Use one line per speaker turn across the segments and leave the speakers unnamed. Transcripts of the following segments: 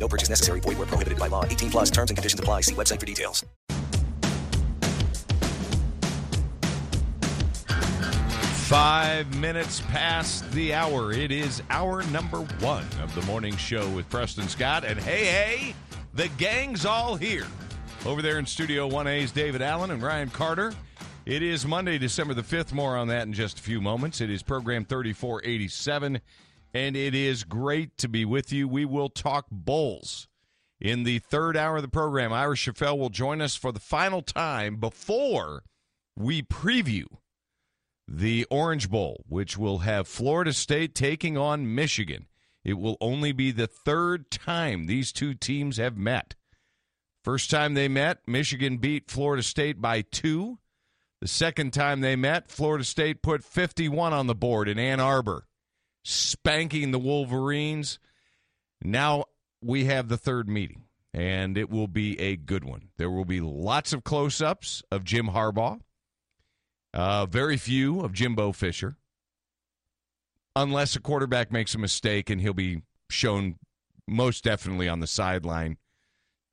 No purchase necessary. Void where prohibited by law. 18 plus terms and conditions apply. See website for details.
Five minutes past the hour. It is hour number one of the morning show with Preston Scott. And hey, hey, the gang's all here. Over there in Studio 1A's David Allen and Ryan Carter. It is Monday, December the 5th. More on that in just a few moments. It is program 3487, and it is great to be with you. We will talk bowls. In the third hour of the program, Ira Schoffel will join us for the final time before we preview the Orange Bowl, which will have Florida State taking on Michigan. It will only be the third time these two teams have met. First time they met, Michigan beat Florida State by two. The second time they met, Florida State put 51 on the board in Ann Arbor, spanking the Wolverines. Now we have the third meeting, and it will be a good one. There will be lots of close ups of Jim Harbaugh, uh, very few of Jimbo Fisher, unless a quarterback makes a mistake, and he'll be shown most definitely on the sideline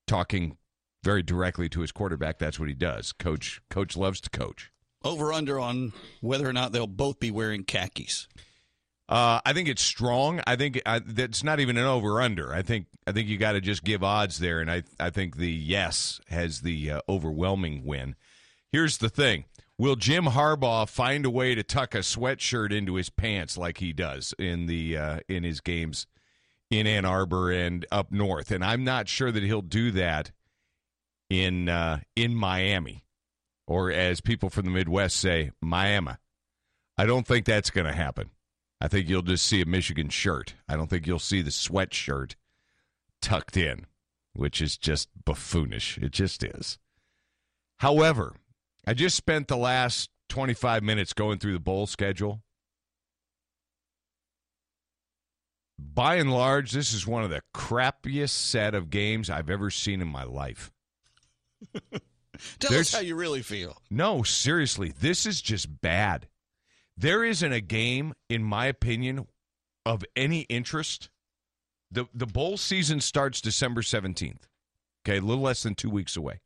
talking very directly to his quarterback. That's what he does. Coach coach loves to coach.
Over under on whether or not they'll both be wearing khakis.
Uh, I think it's strong. I think I, that's not even an over under. I think I think you got to just give odds there, and I I think the yes has the uh, overwhelming win. Here's the thing: Will Jim Harbaugh find a way to tuck a sweatshirt into his pants like he does in the uh, in his games in Ann Arbor and up north? And I'm not sure that he'll do that in uh, in Miami, or as people from the Midwest say, Miami. I don't think that's going to happen. I think you'll just see a Michigan shirt. I don't think you'll see the sweatshirt tucked in, which is just buffoonish. It just is. However, I just spent the last 25 minutes going through the bowl schedule. By and large, this is one of the crappiest set of games I've ever seen in my life.
Tell
There's-
us how you really feel.
No, seriously, this is just bad. There isn't a game, in my opinion, of any interest. The the bowl season starts December 17th. Okay, a little less than two weeks away.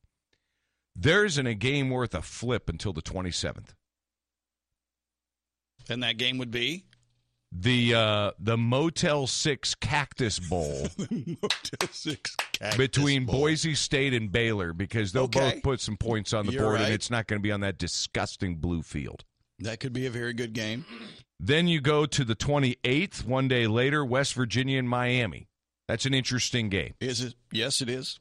There isn't a game worth a flip until the 27th.
And that game would be
The uh, the Motel 6 Cactus Bowl
Motel Six Cactus
between
Bowl.
Boise State and Baylor because they'll
Okay.
both put some points on the
You're
board
right.
and it's not going to be on that disgusting blue field.
That could be a very good game.
Then you go to the 28th, one day later, West Virginia and Miami. That's an interesting game.
Is it? Yes, it is.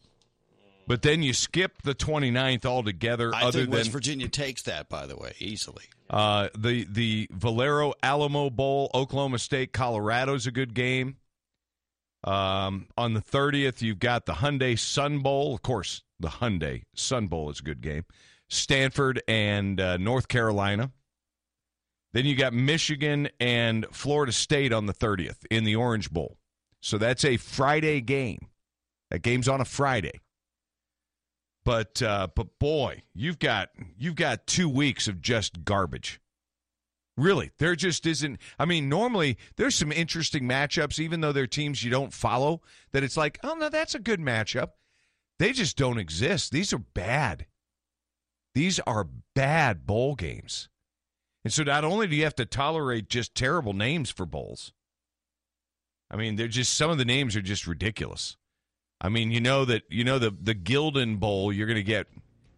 But then you skip the 29th altogether,
I
other
think West
than
Virginia takes that, by the way, easily.
uh, the, the Valero Alamo Bowl, Oklahoma State, Colorado's a good game. Um, on the 30th, you've got the Hyundai Sun Bowl. Of course, the Hyundai Sun Bowl is a good game. Stanford and uh, North Carolina. Then you got Michigan and Florida State on the 30th in the Orange Bowl. So that's a Friday game. That game's on a Friday. But uh, but boy, you've got you've got two weeks of just garbage. Really, there just isn't. I mean, normally there's some interesting matchups, even though they're teams you don't follow. That it's like, oh no, that's a good matchup. They just don't exist. These are bad. These are bad bowl games. And so not only do you have to tolerate just terrible names for bowls, I mean, they're just some of the names are just ridiculous. I mean, you know that you know the the Gildan Bowl, you're gonna get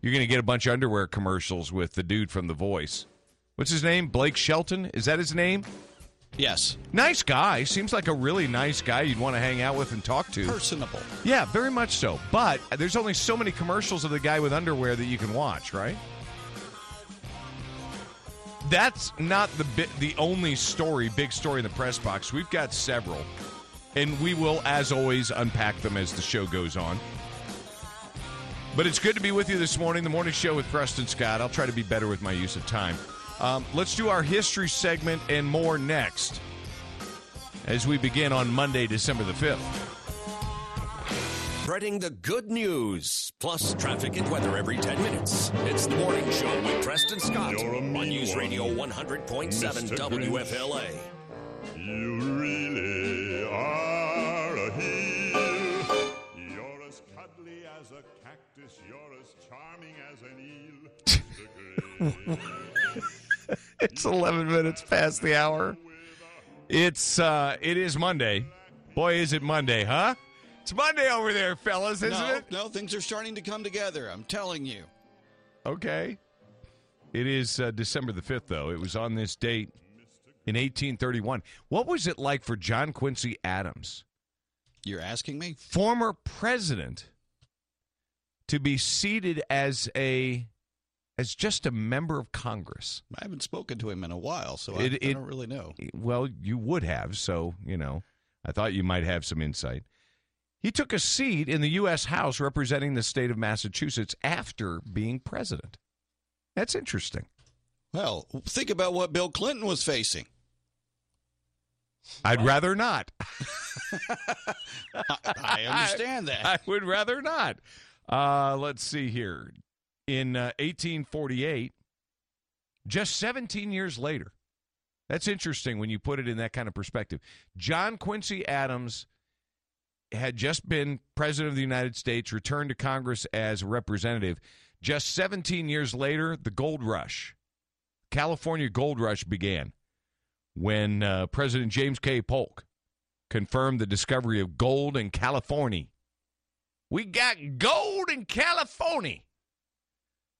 you're gonna get a bunch of underwear commercials with the dude from The Voice. What's his name? Blake Shelton? Is that his name?
Yes.
Nice guy. Seems like a really nice guy you'd want to hang out with and talk to.
Personable.
Yeah, very much so. But there's only so many commercials of the guy with underwear that you can watch, right? That's not the bi- the only story, big story in the press box. We've got several, and we will, as always, unpack them as the show goes on. But it's good to be with you this morning. The morning show with Preston Scott. I'll try to be better with my use of time. Um, let's do our history segment and more next as we begin on Monday, December the 5th.
Spreading the good news, plus traffic and weather every 10 minutes. It's the morning show with Preston Scott on News Radio 100.7 WFLA.
You really are a heel. You're as cuddly as a cactus. You're as charming as an eel.
It's 11 minutes past the hour. It's uh it is Monday. Boy, is it Monday, huh? It's Monday over there, fellas, isn't
no,
it?
no, things are starting to come together. I'm telling you.
Okay. It is uh, December the 5th, though. It was on this date in 1831. What was it like for John Quincy Adams,
You're asking me?
former president, to be seated as a as just a member of Congress?
I haven't spoken to him in a while, so I,
It-
I
it-
don't really know.
Well, you would have, so, you know, I thought you might have some insight. He took a seat in the U.S. House representing the state of Massachusetts after being president. That's interesting.
Well, think about what Bill Clinton was facing.
I'd rather not.
I, I understand that.
I would rather not. Uh, let's see here. In uh, 1848, just 17 years later, that's interesting when you put it in that kind of perspective. John Quincy Adams had just been president of the United States, returned to Congress as a representative. Just 17 years later, the gold rush, California gold rush began when uh, President James K. Polk confirmed the discovery of gold in California. We got gold in California.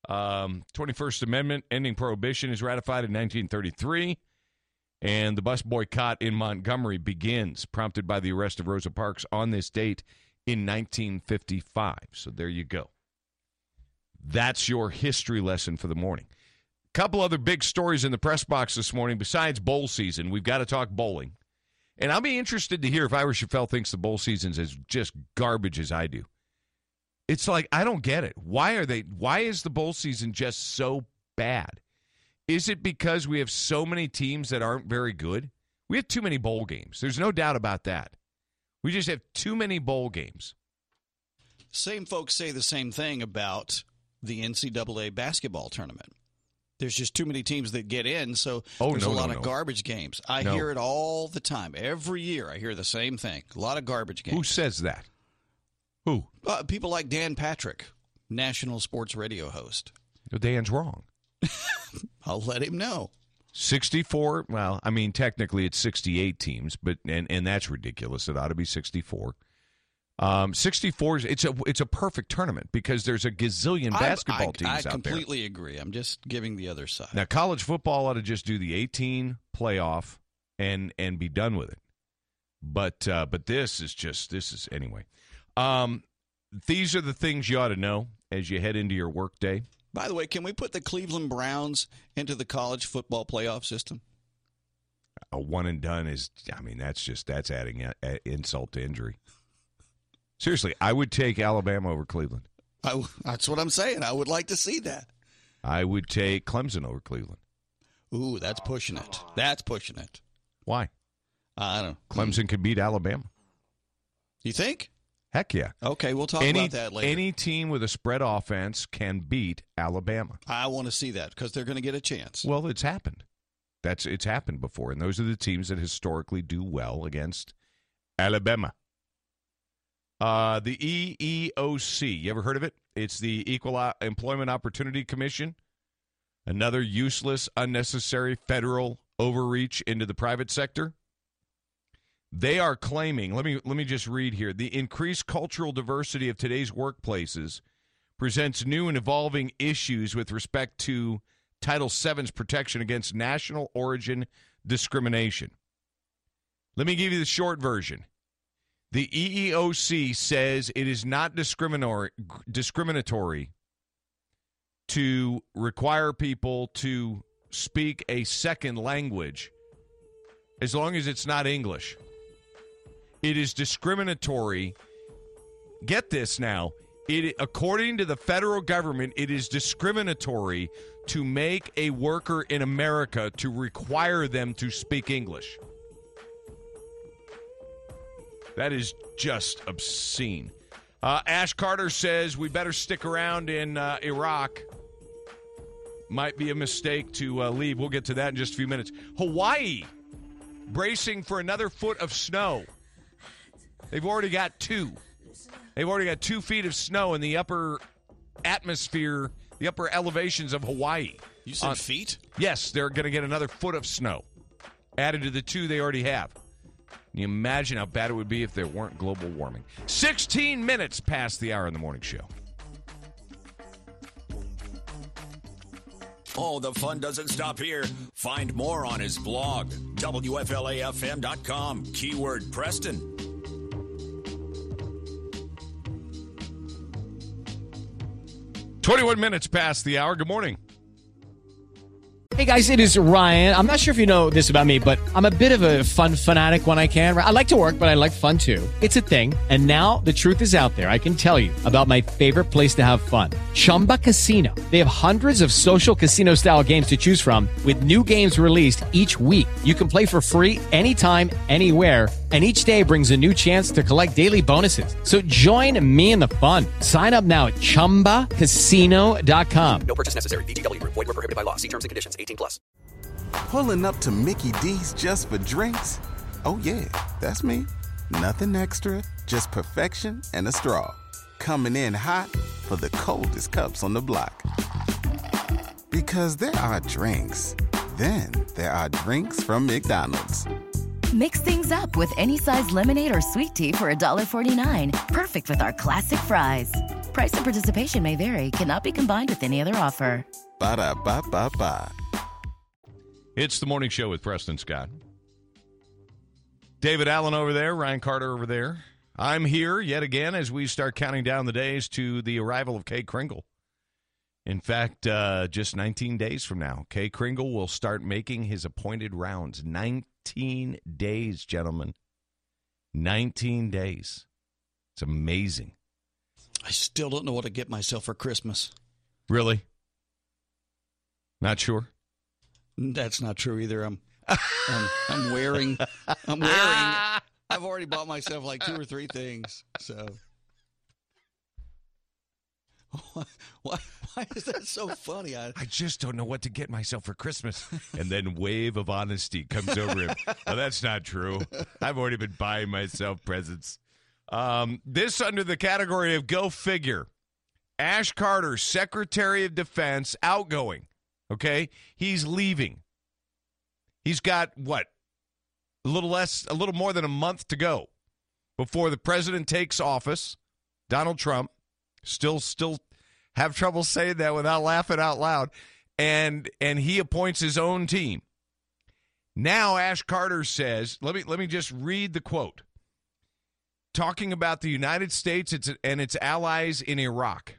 Um, 21st Amendment ending prohibition is ratified in 1933, and the bus boycott in Montgomery begins, prompted by the arrest of Rosa Parks on this date in 1955. So there you go. That's your history lesson for the morning. A couple other big stories in the press box this morning besides bowl season. We've got to talk bowling. And I'll be interested to hear if Ira Schoffel thinks the bowl season's as just garbage as I do. It's like I don't get it. Why are they why is the bowl season just so bad? Is it because we have so many teams that aren't very good? We have too many bowl games. There's no doubt about that. We just have too many bowl games.
Same folks say the same thing about the NCAA basketball tournament. There's just too many teams that get in, so
Oh,
there's
no,
a lot
no.
of garbage games. I
No.
hear it all the time. Every year I hear the same thing. A lot of garbage games.
Who says that? Who?
Uh, people like Dan Patrick, national sports radio host.
Dan's wrong.
I'll let him know.
64 well i mean technically it's 68 teams but and and that's ridiculous it ought to be 64 um 64 is it's a it's a perfect tournament because there's a gazillion
I-
basketball
I,
teams
I
out there I
completely agree. I'm just giving the other side.
now college football ought to just do the 18 playoff and and be done with it but uh but this is just this is anyway um these are the things you ought to know as you head into your work day
By the way, can we put the Cleveland Browns into the college football playoff system?
a one and done is i mean that's just that's adding a, a insult to injury seriously i would take alabama over cleveland
I, that's what I'm saying. I would like to see that.
i would take clemson over cleveland
Ooh, that's pushing it. That's pushing it.
why
I don't know.
clemson could beat alabama
You think?
Heck yeah
Okay, we'll talk
any,
about that later.
any team with a spread offense can beat alabama
I want to see that because they're going to get a chance.
well it's happened that's it's happened before and those are the teams that historically do well against alabama Uh, the EEOC, you ever heard of it? It's the Equal Employment Opportunity Commission. Another useless, unnecessary federal overreach into the private sector. They are claiming, let me let me just read here. The increased cultural diversity of today's workplaces presents new and evolving issues with respect to Title VII's protection against national origin discrimination. Let me give you the short version. The EEOC says it is not discriminatory discriminatory to require people to speak a second language as long as it's not English. It is discriminatory. Get this now. It, according to the federal government, it is discriminatory to make a worker in America to require them to speak English. That is just obscene. Uh, Ash Carter says we better stick around in uh, Iraq. Might be a mistake to uh, leave. We'll get to that in just a few minutes. Hawaii bracing for another foot of snow. They've already got two. They've already got two feet of snow in the upper atmosphere, the upper elevations of Hawaii.
You said
Uh,
feet?
Yes, they're going to get another foot of snow added to the two they already have. Can you imagine how bad it would be if there weren't global warming? 16 minutes past the hour in the morning show.
Oh, the fun doesn't stop here. Find more on his blog, WFLAFM.com, keyword Preston.
Twenty-one minutes past the hour. Good morning.
Hey guys, it is Ryan. I'm not sure if you know this about me, but I'm a bit of a fun fanatic when I can. I like to work, but I like fun too. It's a thing. And now the truth is out there. I can tell you about my favorite place to have fun. Chumba Casino. They have hundreds of social casino style games to choose from with new games released each week. You can play for free anytime, anywhere and each day brings a new chance to collect daily bonuses. So join me in the fun. Sign up now at ChumbaCasino.com.
No purchase necessary. VGW Group. Void were prohibited by law. See terms and conditions. 18 plus.
Pulling up to Mickey D's just for drinks? Oh, yeah, that's me. Nothing extra, just perfection and a straw. Coming in hot for the coldest cups on the block. Because there are drinks, then there are drinks from McDonald's.
Mix things up with any size lemonade or sweet tea for $1.49. Perfect with our classic fries. Price and participation may vary, cannot be combined with any other offer.
Ba da ba ba ba.
It's the morning show with Preston Scott. David Allen over there, Ryan Carter over there. I'm here yet again as we start counting down the days to the arrival of Kay Kringle. In fact, uh, just 19 days from now, Kay Kringle will start making his appointed rounds. 19 days, gentlemen. 19 days. It's amazing.
I still don't know what to get myself for Christmas.
Really? Not sure?
That's not true either. I'm I'm, I'm wearing I'm wearing I've already bought myself like two or three things. So why, why, why is that so funny? I,
I just don't know what to get myself for Christmas. And then wave of honesty comes over him. well, that's not true. I've already been buying myself presents. Um, this under the category of go figure. Ash Carter, Secretary of Defense, outgoing. Okay, he's leaving. He's got what? A little less, a little more than a month to go before the president takes office. Donald Trump still, still have trouble saying that without laughing out loud. And and he appoints his own team. Now Ash Carter says, let me let me just read the quote. Talking about the United States and its allies in Iraq.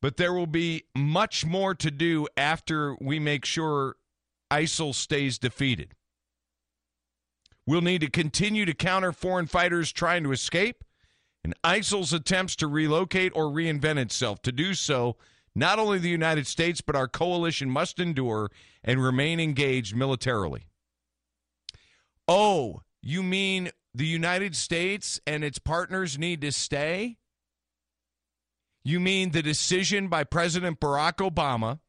But there will be much more to do after we make sure ISIL stays defeated. We'll need to continue to counter foreign fighters trying to escape and ISIL's attempts to relocate or reinvent itself. To do so, not only the United States, but our coalition must endure and remain engaged militarily. Oh, you mean the United States and its partners need to stay? You mean the decision by President Barack Obama,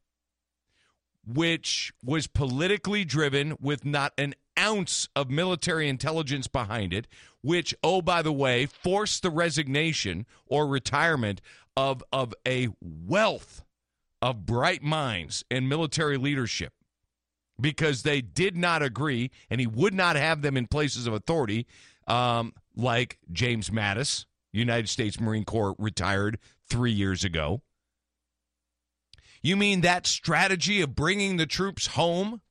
which was politically driven with not an ounce of military intelligence behind it, which, oh, by the way, forced the resignation or retirement of, of a wealth of bright minds and military leadership because they did not agree and he would not have them in places of authority, um, like James Mattis, United States Marine Corps retired three years ago. You mean that strategy of bringing the troops home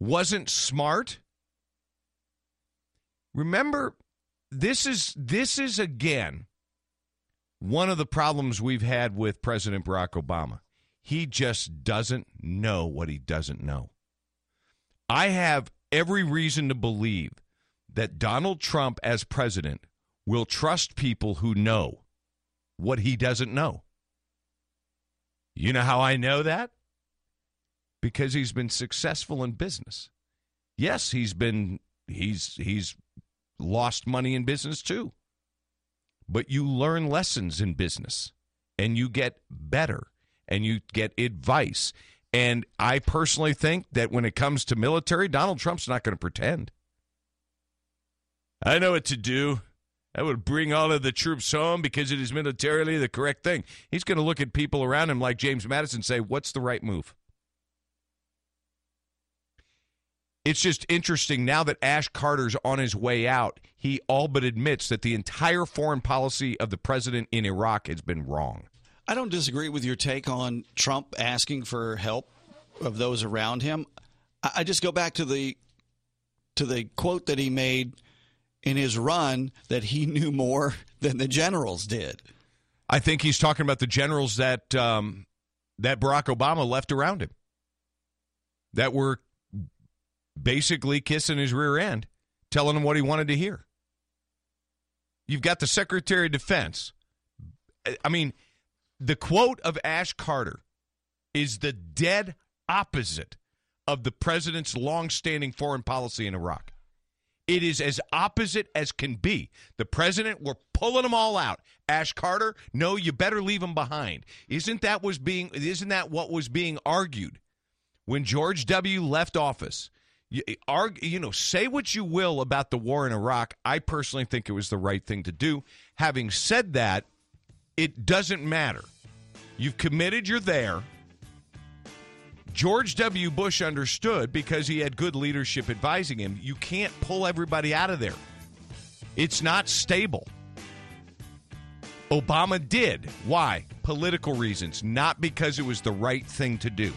wasn't smart? Remember, this is this is again one of the problems we've had with President Barack Obama. He just doesn't know what he doesn't know. I have every reason to believe that Donald Trump as president will trust people who know what he doesn't know. You know how I know that? Because he's been successful in business. Yes, he's been he's he's lost money in business too. But you learn lessons in business and you get better and you get advice. And I personally think that when it comes to military, Donald Trump's not going to pretend. I know what to do. I would bring all of the troops home because it is militarily the correct thing. He's going to look at people around him like James Mattis say, What's the right move? It's just interesting now that Ash Carter's on his way out, he all but admits that the entire foreign policy of the president in Iraq has been wrong.
I don't disagree with your take on Trump asking for help of those around him. I just go back to the to the quote that he made in his run that he knew more than the generals did.
I think he's talking about the generals that um, that Barack Obama left around him that were basically kissing his rear end, telling him what he wanted to hear. You've got the Secretary of Defense. I mean, the quote of Ash Carter is the dead opposite of the president's longstanding foreign policy in Iraq. It is as opposite as can be. The president, we're pulling them all out. Ash Carter, no, you better leave them behind. Isn't that was being? Isn't that what was being argued when George W. left office? You, argue, you know, say what you will about the war in Iraq. I personally think it was the right thing to do. Having said that, it doesn't matter. You've committed, you're there. George W. Bush understood because he had good leadership advising him. You can't pull everybody out of there. It's not stable. Obama did. Why? Political reasons, not because it was the right thing to do.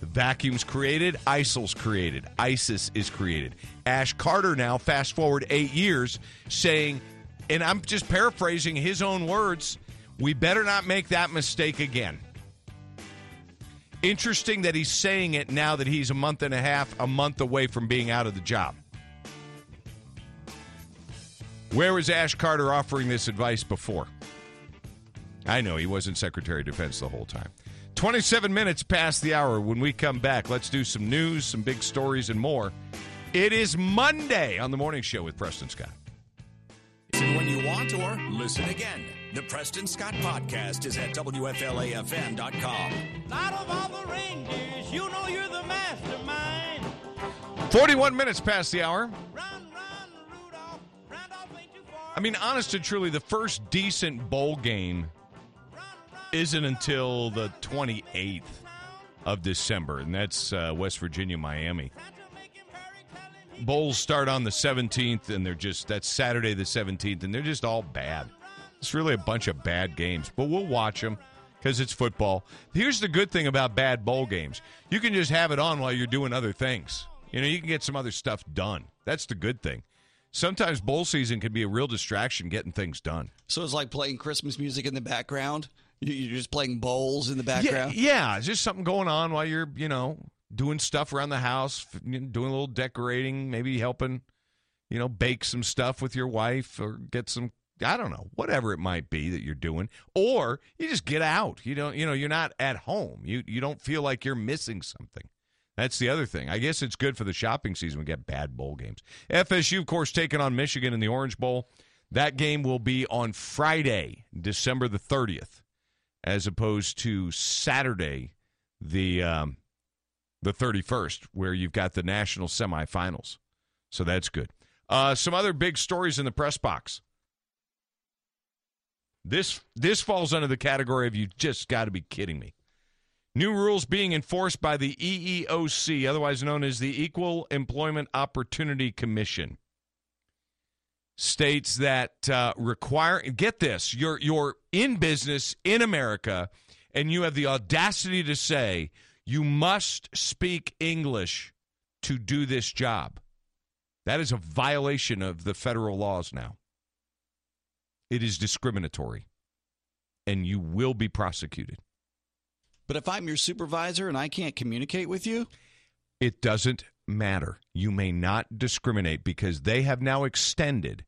Vacuum's created, ISIL's created, ISIS is created. Ash Carter now, fast forward eight years, saying, and I'm just paraphrasing his own words, we better not make that mistake again. Interesting that he's saying it now that he's a month and a half, a month away from being out of the job. Where was Ash Carter offering this advice before? I know he wasn't Secretary of Defense the whole time. 27 minutes past the hour. When we come back, let's do some news, some big stories, and more. It is Monday on the Morning Show with Preston Scott.
Listen when you want or listen again. The Preston Scott Podcast is at WFLAFM.com.
Out of all the reindeers, you know you're the mastermind.
41 minutes past the hour. I mean, honest and truly, the first decent bowl game isn't until the 28th of December, and that's uh, West Virginia, Miami. Bowls start on the 17th, and they're just, that's Saturday the 17th, and they're just all bad. It's really a bunch of bad games, but we'll watch them because it's football. Here's the good thing about bad bowl games you can just have it on while you're doing other things. You know, you can get some other stuff done. That's the good thing. Sometimes bowl season can be a real distraction getting things done.
So it's like playing Christmas music in the background. You- You're just playing bowls in the background.
Yeah, yeah, just something going on while you're, you know, doing stuff around the house, f- you know, doing a little decorating, maybe helping, you know, bake some stuff with your wife or get some I don't know, whatever it might be that you're doing, or you just get out. You don't, you know, you're not at home. You you don't feel like you're missing something. That's the other thing. I guess it's good for the shopping season. We get bad bowl games. FSU, of course, taking on Michigan in the Orange Bowl. That game will be on Friday, December the 30th, as opposed to Saturday, the um, the 31st, where you've got the national semifinals. So that's good. Uh, some other big stories in the press box. This this falls under the category of you just got to be kidding me. New rules being enforced by the EEOC, otherwise known as the Equal Employment Opportunity Commission, states that uh, require get this you're you're in business in America, and you have the audacity to say you must speak English to do this job. That is a violation of the federal laws now. It is discriminatory, and you will be prosecuted.
But if I'm your supervisor and I can't communicate with you,
It doesn't matter. You may not discriminate because they have now extended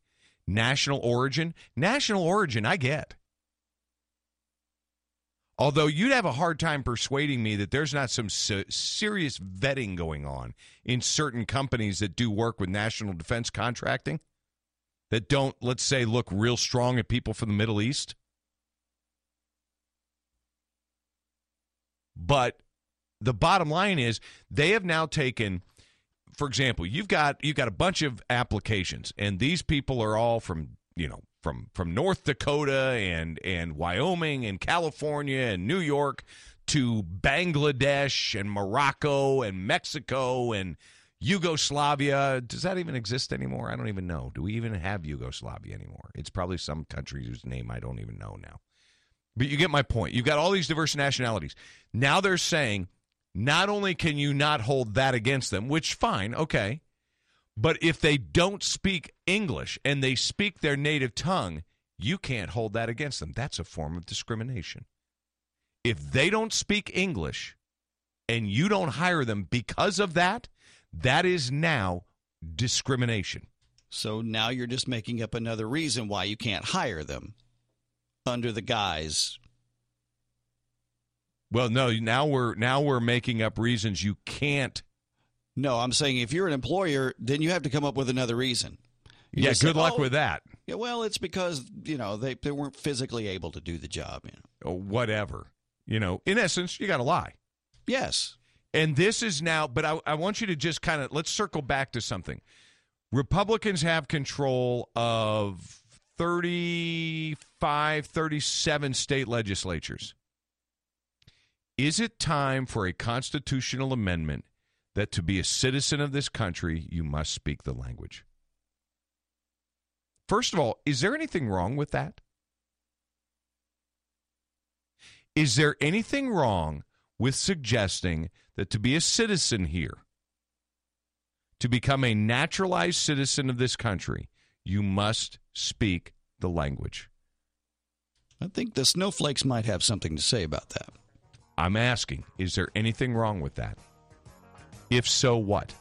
national origin. National origin, I get. Although you'd have a hard time persuading me that there's not some se- serious vetting going on in certain companies that do work with national defense contracting that don't, let's say, look real strong at people from the Middle East. But the bottom line is they have now taken for example, you've got you've got a bunch of applications and these people are all from, you know, from from North Dakota and and Wyoming and California and New York to Bangladesh and Morocco and Mexico and Yugoslavia. Does that even exist anymore? I don't even know. Do we even have Yugoslavia anymore? It's probably some country whose name I don't even know now. But you get my point. You've got all these diverse nationalities. Now they're saying not only can you not hold that against them, which fine, okay, but if they don't speak English and they speak their native tongue, you can't hold that against them. That's a form of discrimination. If they don't speak English and you don't hire them because of that, that is now discrimination.
So now you're just making up another reason why you can't hire them under the guise.
Well, no, now we're now we're making up reasons you can't.
No, I'm saying if you're an employer, then you have to come up with another reason. You
yeah, good
say,
luck
"Oh,
with that.
Yeah, well, it's because you know they, they weren't physically able to do the job. You know.
Or whatever. You know, in essence, you got to lie.
Yes.
And this is now, but I, I want you to just kind of let's circle back to something. Republicans have control of 35, 37 state legislatures. Is it time for a constitutional amendment that to be a citizen of this country, you must speak the language? First of all, is there anything wrong with that? Is there anything wrong with suggesting that to be a citizen here, to become a naturalized citizen of this country, you must speak the language?
I think the snowflakes might have something to say about that.
I'm asking, is there anything wrong with that? If so, what?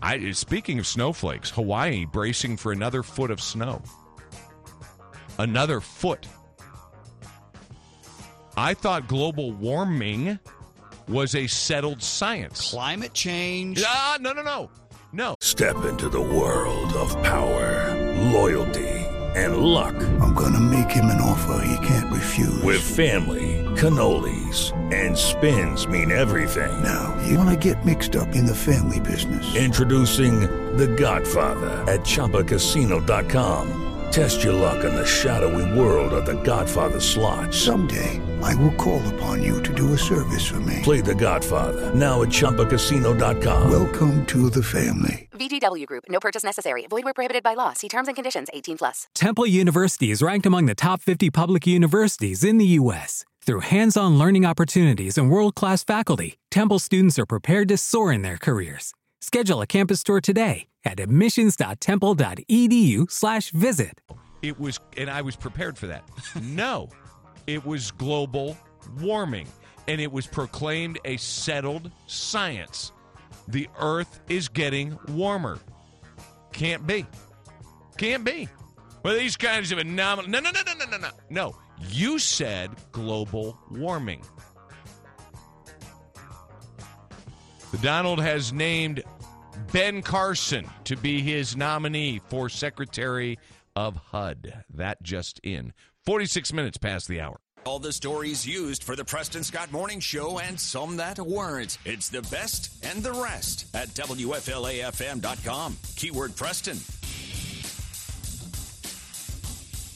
I speaking of snowflakes, Hawaii bracing for another foot of snow. Another foot. I thought global warming was a settled science.
Climate change.
Ah, no, no, no. No.
Step into the world of power, loyalty, and luck.
I'm gonna make him an offer he can't refuse.
With family, cannolis, and spins mean everything.
Now, you wanna get mixed up in the family business.
Introducing The Godfather at ChumbaCasino.com. Test your luck in the shadowy world of The Godfather slot.
Someday, I will call upon you to do a service for me.
Play The Godfather now at ChumbaCasino.com.
Welcome to the family.
VGW Group. No purchase necessary. Void where prohibited by law. See terms and conditions. 18 plus.
Temple University is ranked among the top 50 public universities in the U.S. Through hands-on learning opportunities and world-class faculty, Temple students are prepared to soar in their careers. Schedule a campus tour today at admissions.temple.edu/slash visit.
It was, and I was prepared for that. no, it was global warming, and it was proclaimed a settled science. The Earth is getting warmer. Can't be. Can't be. Well, these kinds of anomalous. No, no, no, no, no, no, no. No, you said global warming. The Donald has named Ben Carson to be his nominee for Secretary of HUD. That just in. 46 minutes past the hour.
All the stories used for the Preston Scott Morning Show and some that weren't. It's the best and the rest at WFLAFM.com. Keyword Preston.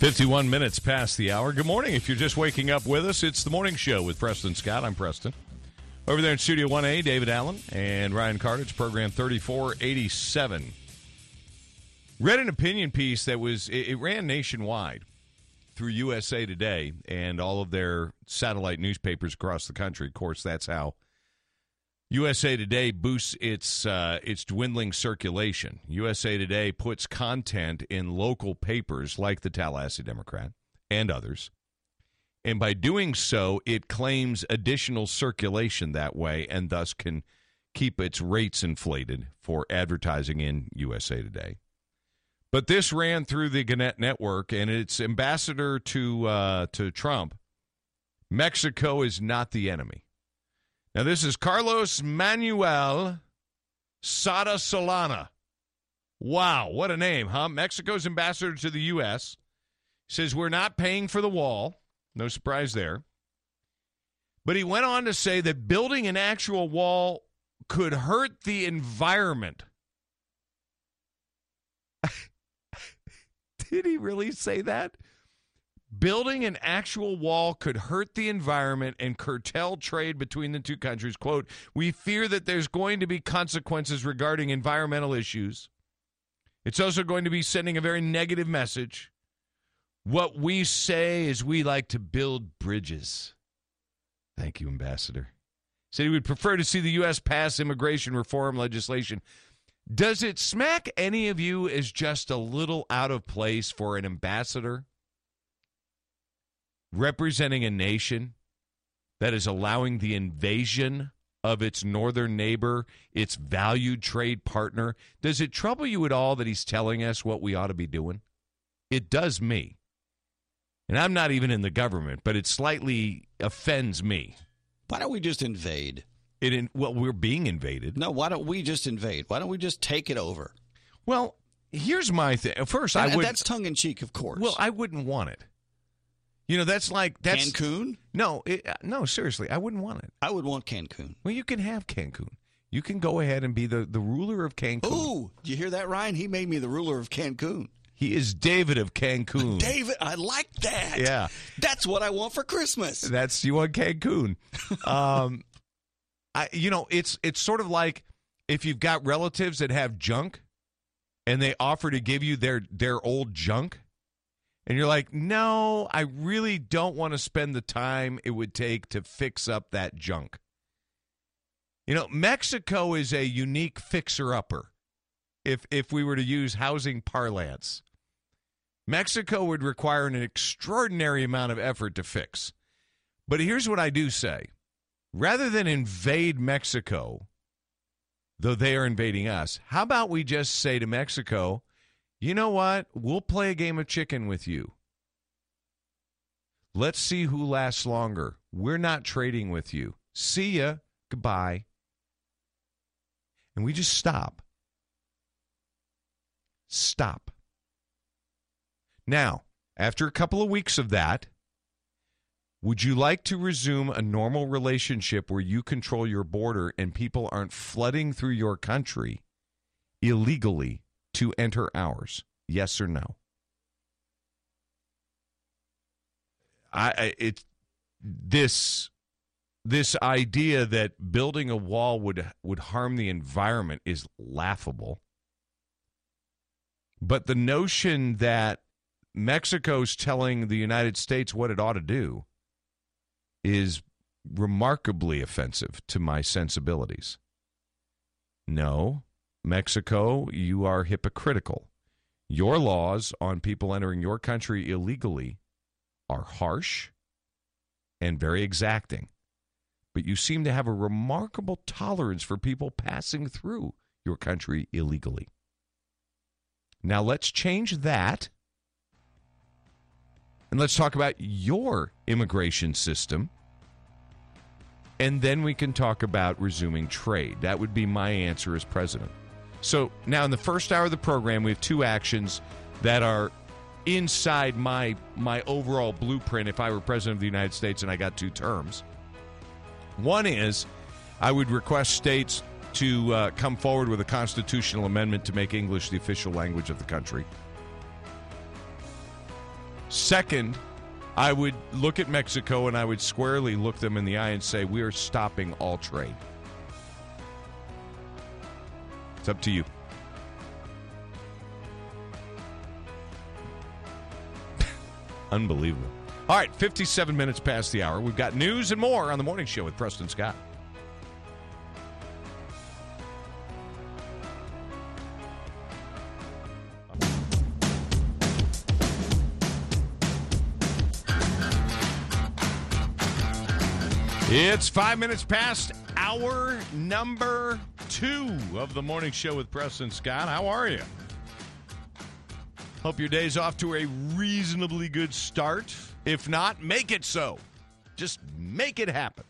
51 minutes past the hour. Good morning. If you're just waking up with us, it's the morning show with Preston Scott. I'm Preston. Over there in Studio 1A, David Allen and Ryan Carter, program 3487. Read an opinion piece that was, it, it ran nationwide through USA Today and all of their satellite newspapers across the country. Of course, that's how USA Today boosts its uh, its dwindling circulation. USA Today puts content in local papers like the Tallahassee Democrat and others. And by doing so, it claims additional circulation that way and thus can keep its rates inflated for advertising in USA Today. But this ran through the Gannett network, and its ambassador to uh, to Trump Mexico is not the enemy. Now, this is Carlos Manuel Sada Solana. Wow, what a name, huh? Mexico's ambassador to the U.S. says we're not paying for the wall. No surprise there. But he went on to say that building an actual wall could hurt the environment. Did he really say that? Building an actual wall could hurt the environment and curtail trade between the two countries. Quote, we fear that there's going to be consequences regarding environmental issues. It's also going to be sending a very negative message. What we say is we like to build bridges. Thank you, Ambassador. Said he would prefer to see the U.S. pass immigration reform legislation. Does it smack any of you as just a little out of place for an ambassador representing a nation that is allowing the invasion of its northern neighbor, its valued trade partner? Does it trouble you at all that he's telling us what we ought to be doing? It does me. And I'm not even in the government, but it slightly offends me.
Why don't we just invade?
It in, well, we're being invaded.
No, why don't we just invade? Why don't we just take it over?
Well, here's my thing. First,
And-
I would.
that's tongue in cheek, of course.
Well, I wouldn't want it. You know, that's like that's
Cancun?
No, it, uh, no, seriously, I wouldn't want it.
I would want Cancun.
Well, you can have Cancun. You can go ahead and be the the ruler of Cancun.
Ooh, did you hear that, Ryan? He made me the ruler of Cancun.
He is David of Cancun.
David, I like that.
Yeah.
That's what I want for Christmas.
That's you want Cancun. um, I you know it's it's sort of like if you've got relatives that have junk, and they offer to give you their their old junk, and you're like, no, I really don't want to spend the time it would take to fix up that junk. You know, Mexico is a unique fixer upper. If if we were to use housing parlance, Mexico would require an extraordinary amount of effort to fix. But here's what I do say rather than invade Mexico, though they are invading us, how about we just say to Mexico, you know what? We'll play a game of chicken with you. Let's see who lasts longer. We're not trading with you. See ya. Goodbye. And we just stop. Stop. Now, after a couple of weeks of that, would you like to resume a normal relationship where you control your border and people aren't flooding through your country illegally to enter ours? Yes or no? I, I it this this idea that building a wall would would harm the environment is laughable. But the notion that Mexico's telling the United States what it ought to do is remarkably offensive to my sensibilities. No, Mexico, you are hypocritical. Your laws on people entering your country illegally are harsh and very exacting. But you seem to have a remarkable tolerance for people passing through your country illegally. Now let's change that. And let's talk about your immigration system. And then we can talk about resuming trade. That would be my answer as president. So now in the first hour of the program, we have two actions that are inside my my overall blueprint if I were president of the United States and I got two terms. One is I would request states to uh, come forward with a constitutional amendment to make English the official language of the country. Second, I would look at Mexico and I would squarely look them in the eye and say, We are stopping all trade. It's up to you. Unbelievable. All right, 57 minutes past the hour. We've got news and more on the morning show with Preston Scott. It's five minutes past hour number two of the morning show with Preston Scott. How are you? Hope your day's off to a reasonably good start. If not, make it so. Just make it happen.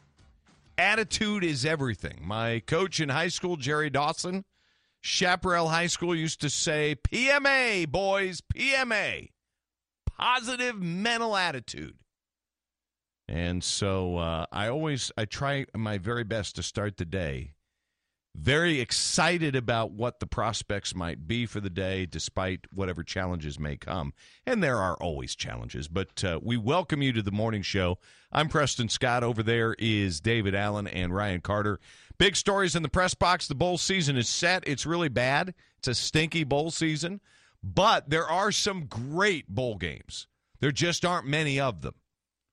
Attitude is everything. My coach in high school, Jerry Dawson, Chaparral High School, used to say, PMA, boys, PMA. Positive mental attitude. And so uh, I always I try my very best to start the day very excited about what the prospects might be for the day, despite whatever challenges may come. And there are always challenges, but uh, we welcome you to the morning show. I'm Preston Scott. Over there is David Allen and Ryan Carter. Big stories in the press box. The bowl season is set. It's really bad. It's a stinky bowl season, but there are some great bowl games. There just aren't many of them.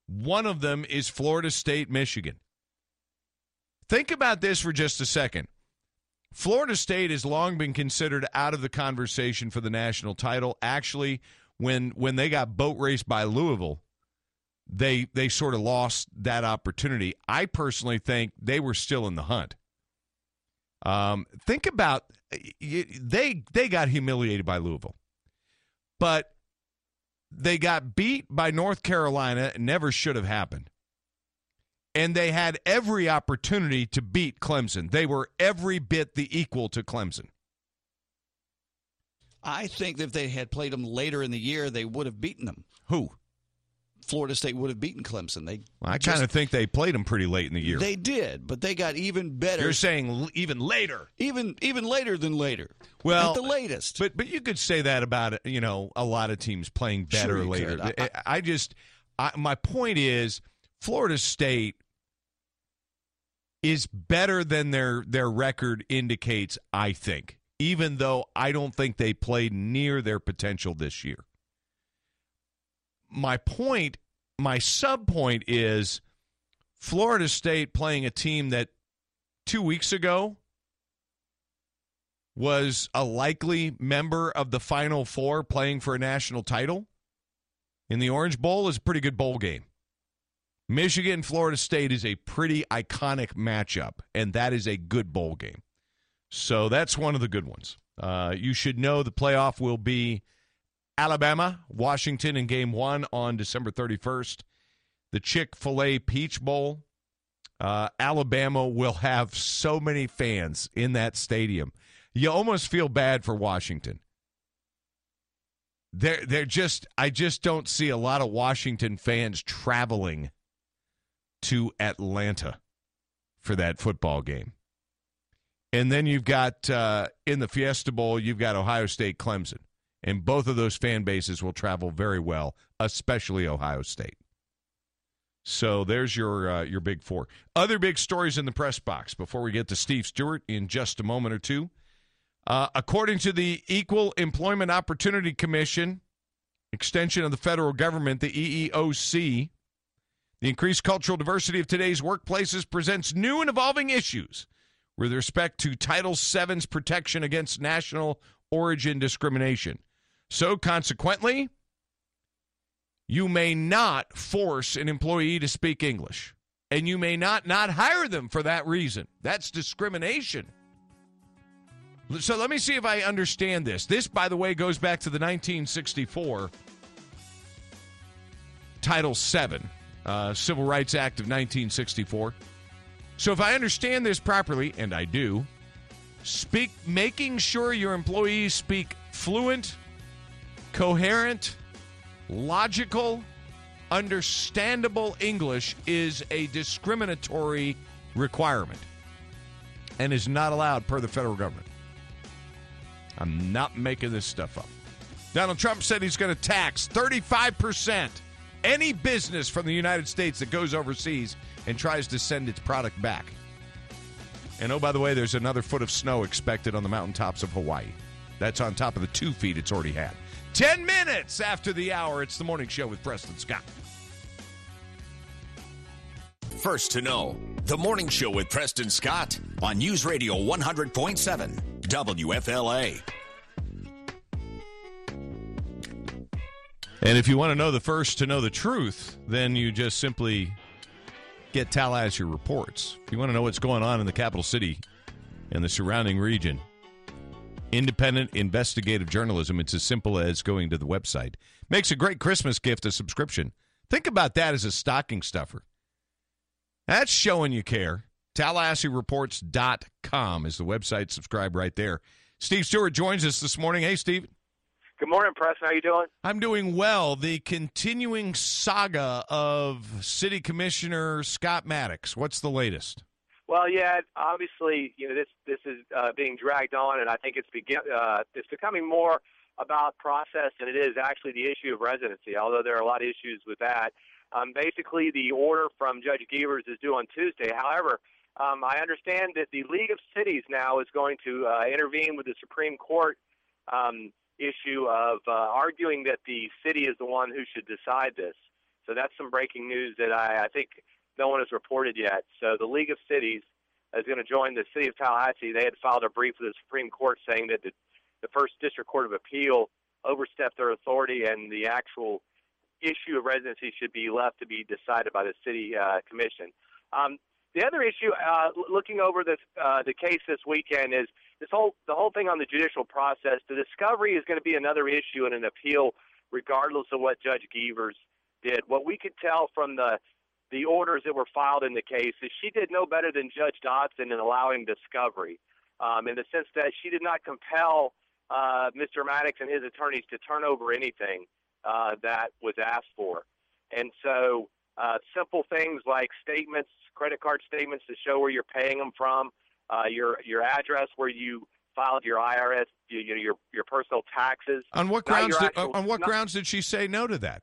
One of them is Florida State, Michigan. Think about this for just a second. Florida State has long been considered out of the conversation for the national title. Actually, when when they got boat raced by Louisville, they they sort of lost that opportunity. I personally think they were still in the hunt. Um, think about they they got humiliated by Louisville, but they got beat by North Carolina. It never should have happened and they had every opportunity to beat Clemson. They were every bit the equal to Clemson.
I think that if they had played them later in the year, they would have beaten them.
Who?
Florida State would have beaten Clemson. They.
Well, I kind of think they played them pretty late in the year.
They did, but they got even better.
You're saying l- even later,
even even later than later.
Well,
at the latest.
But but you could say that about you know a lot of teams playing better
Sure
later.
could.
I, I just I, my point is Florida State is better than their their record indicates. I think, even though I don't think they played near their potential this year. My point, my sub point is Florida State playing a team that two weeks ago was a likely member of the Final Four playing for a national title in the Orange Bowl is a pretty good bowl game. Michigan Florida State is a pretty iconic matchup, and that is a good bowl game. So that's one of the good ones. Uh, you should know the playoff will be Alabama, Washington in game one on December 31st. The Chick fil A Peach Bowl. Uh, Alabama will have so many fans in that stadium. You almost feel bad for Washington. They're, they're just, I just don't see a lot of Washington fans traveling to Atlanta for that football game. And then you've got uh, in the Fiesta Bowl, you've got Ohio State Clemson. And both of those fan bases will travel very well, especially Ohio State. So there's your uh, your big four. Other big stories in the press box before we get to Steve Stewart in just a moment or two. Uh, according to the Equal Employment Opportunity Commission, extension of the federal government, the EEOC, the increased cultural diversity of today's workplaces presents new and evolving issues with respect to Title VII's protection against national origin discrimination. So, consequently, you may not force an employee to speak English, and you may not not hire them for that reason. That's discrimination. So let me see if I understand this. This, by the way, goes back to the 1964 Title VII, uh, Civil Rights Act of 1964. So if I understand this properly, and I do, speak making sure your employees speak fluent, coherent, logical, understandable English is a discriminatory requirement and is not allowed per the federal government. I'm not making this stuff up. Donald Trump said he's going to tax 35% any business from the United States that goes overseas and tries to send its product back. And oh, by the way, there's another foot of snow expected on the mountaintops of Hawaii. That's on top of the two feet it's already had. 10 minutes after the hour, it's the morning show with Preston Scott.
First to know, the morning show with Preston Scott on News Radio 100.7 WFLA.
And if you want to know the first to know the truth, then you just simply get Tallahassee reports. If you want to know what's going on in the capital city and the surrounding region, independent investigative journalism, it's as simple as going to the website. Makes a great Christmas gift, a subscription. Think about that as a stocking stuffer. That's showing you care. TallahasseeReports.com is the website. Subscribe right there. Steve Stewart joins us this morning. Hey, Steve.
Good morning, Preston. How are you doing?
I'm doing well. The continuing saga of City Commissioner Scott Maddox. What's the latest?
Well, yeah, obviously, you know this this is uh, being dragged on, and I think it's begin uh, it's becoming more about process than it is actually the issue of residency. Although there are a lot of issues with that. Um, basically, the order from Judge Gievers is due on Tuesday. However, um, I understand that the League of Cities now is going to uh, intervene with the Supreme Court um, issue of uh, arguing that the city is the one who should decide this. So that's some breaking news that I, I think no one has reported yet. So the League of Cities is going to join the city of Tallahassee. They had filed a brief with the Supreme Court saying that the, the First District Court of Appeal overstepped their authority and the actual issue of residency should be left to be decided by the city uh, commission. Um, the other issue, uh, looking over this, uh, the case this weekend, is this whole the whole thing on the judicial process. The discovery is going to be another issue in an appeal, regardless of what Judge Gievers did. What we could tell from the the orders that were filed in the case is she did no better than Judge Dodson in allowing discovery, um, in the sense that she did not compel uh, Mr. Maddox and his attorneys to turn over anything uh, that was asked for. And so uh, simple things like statements, credit card statements to show where you're paying them from, uh, your your address where you filed your IRS, you, you know, your your personal taxes.
On what grounds? Did,
actual-
on what
not-
grounds did she say no to that?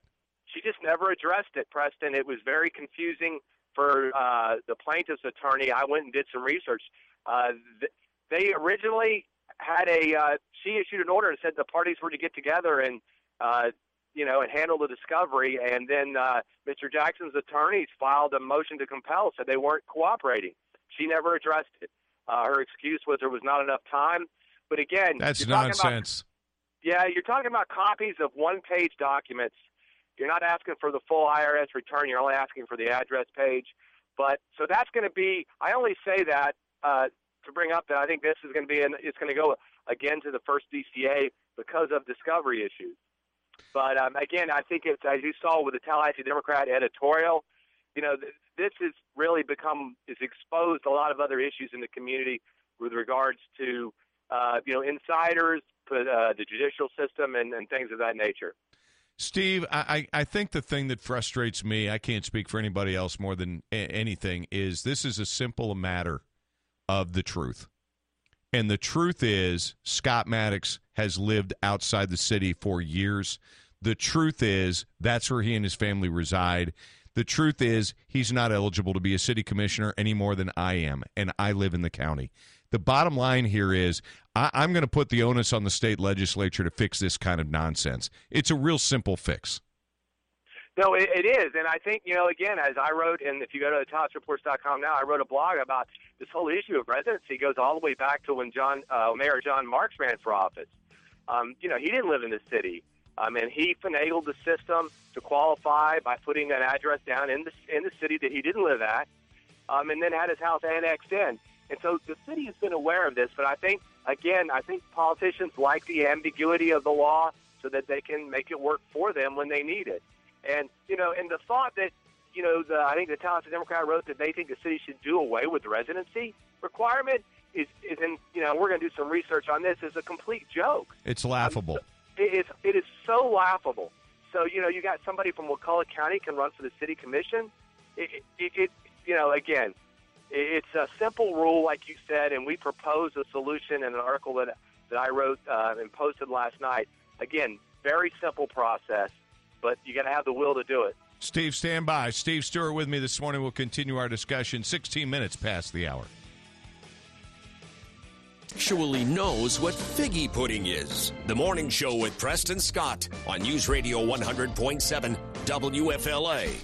she just never addressed it, Preston. It was very confusing for uh, the plaintiff's attorney. I went and did some research. Uh, th- they originally had a uh, she issued an order and said the parties were to get together and uh, you know and handle the discovery. And then uh, Mr. Jackson's attorneys filed a motion to compel, said they weren't cooperating. She never addressed it. Uh, her excuse was there was not enough time. But again,
That's
you're about-
nonsense.
yeah, you're talking about copies of one-page documents. You're not asking for the full IRS return. You're only asking for the address page. But so that's going to be. I only say that uh, to bring up that I think this is going to be. An, it's going to go again to the first DCA because of discovery issues. But um, again, I think it's as you saw with the Tallahassee Democrat editorial. You know, th- this has really become is exposed a lot of other issues in the community with regards to uh, you know insiders, uh, the judicial system, and, and things of that nature.
Steve, I, I I think the thing that frustrates me, I can't speak for anybody else more than a- anything, is this is a simple matter of the truth. And the truth is, Scott Maddox has lived outside the city for years. The truth is, that's where he and his family reside. The truth is, he's not eligible to be a city commissioner any more than I am, and I live in the county. The bottom line here is, I, I'm going to put the onus on the state legislature to fix this kind of nonsense. It's a real simple fix.
No, it, it is, and I think you know. Again, as I wrote, and if you go to topsreports.com now, I wrote a blog about this whole issue of residency goes all the way back to when John uh, Mayor John Marks ran for office. Um, you know, he didn't live in the city, um, and he finagled the system to qualify by putting an address down in the in the city that he didn't live at, um, and then had his house annexed in. And so the city has been aware of this, but I think again, I think politicians like the ambiguity of the law so that they can make it work for them when they need it. And you know, and the thought that you know, the, I think the Tallahassee Democrat wrote that they think the city should do away with the residency requirement is is in you know we're going to do some research on this is a complete joke.
It's laughable.
It is it is so laughable. So you know you got somebody from Wakulla County can run for the city commission. It, it, it you know again, it- it's a simple rule like you said, and we proposed a solution in an article that that I wrote uh, and posted last night. Again, very simple process, but you got to have the will to do it.
Steve, stand by. Steve Stewart with me this morning. We'll continue our discussion 16 minutes past the hour.
Actually knows what figgy pudding is. The morning show with Preston Scott on News Radio 100.7 WFLA.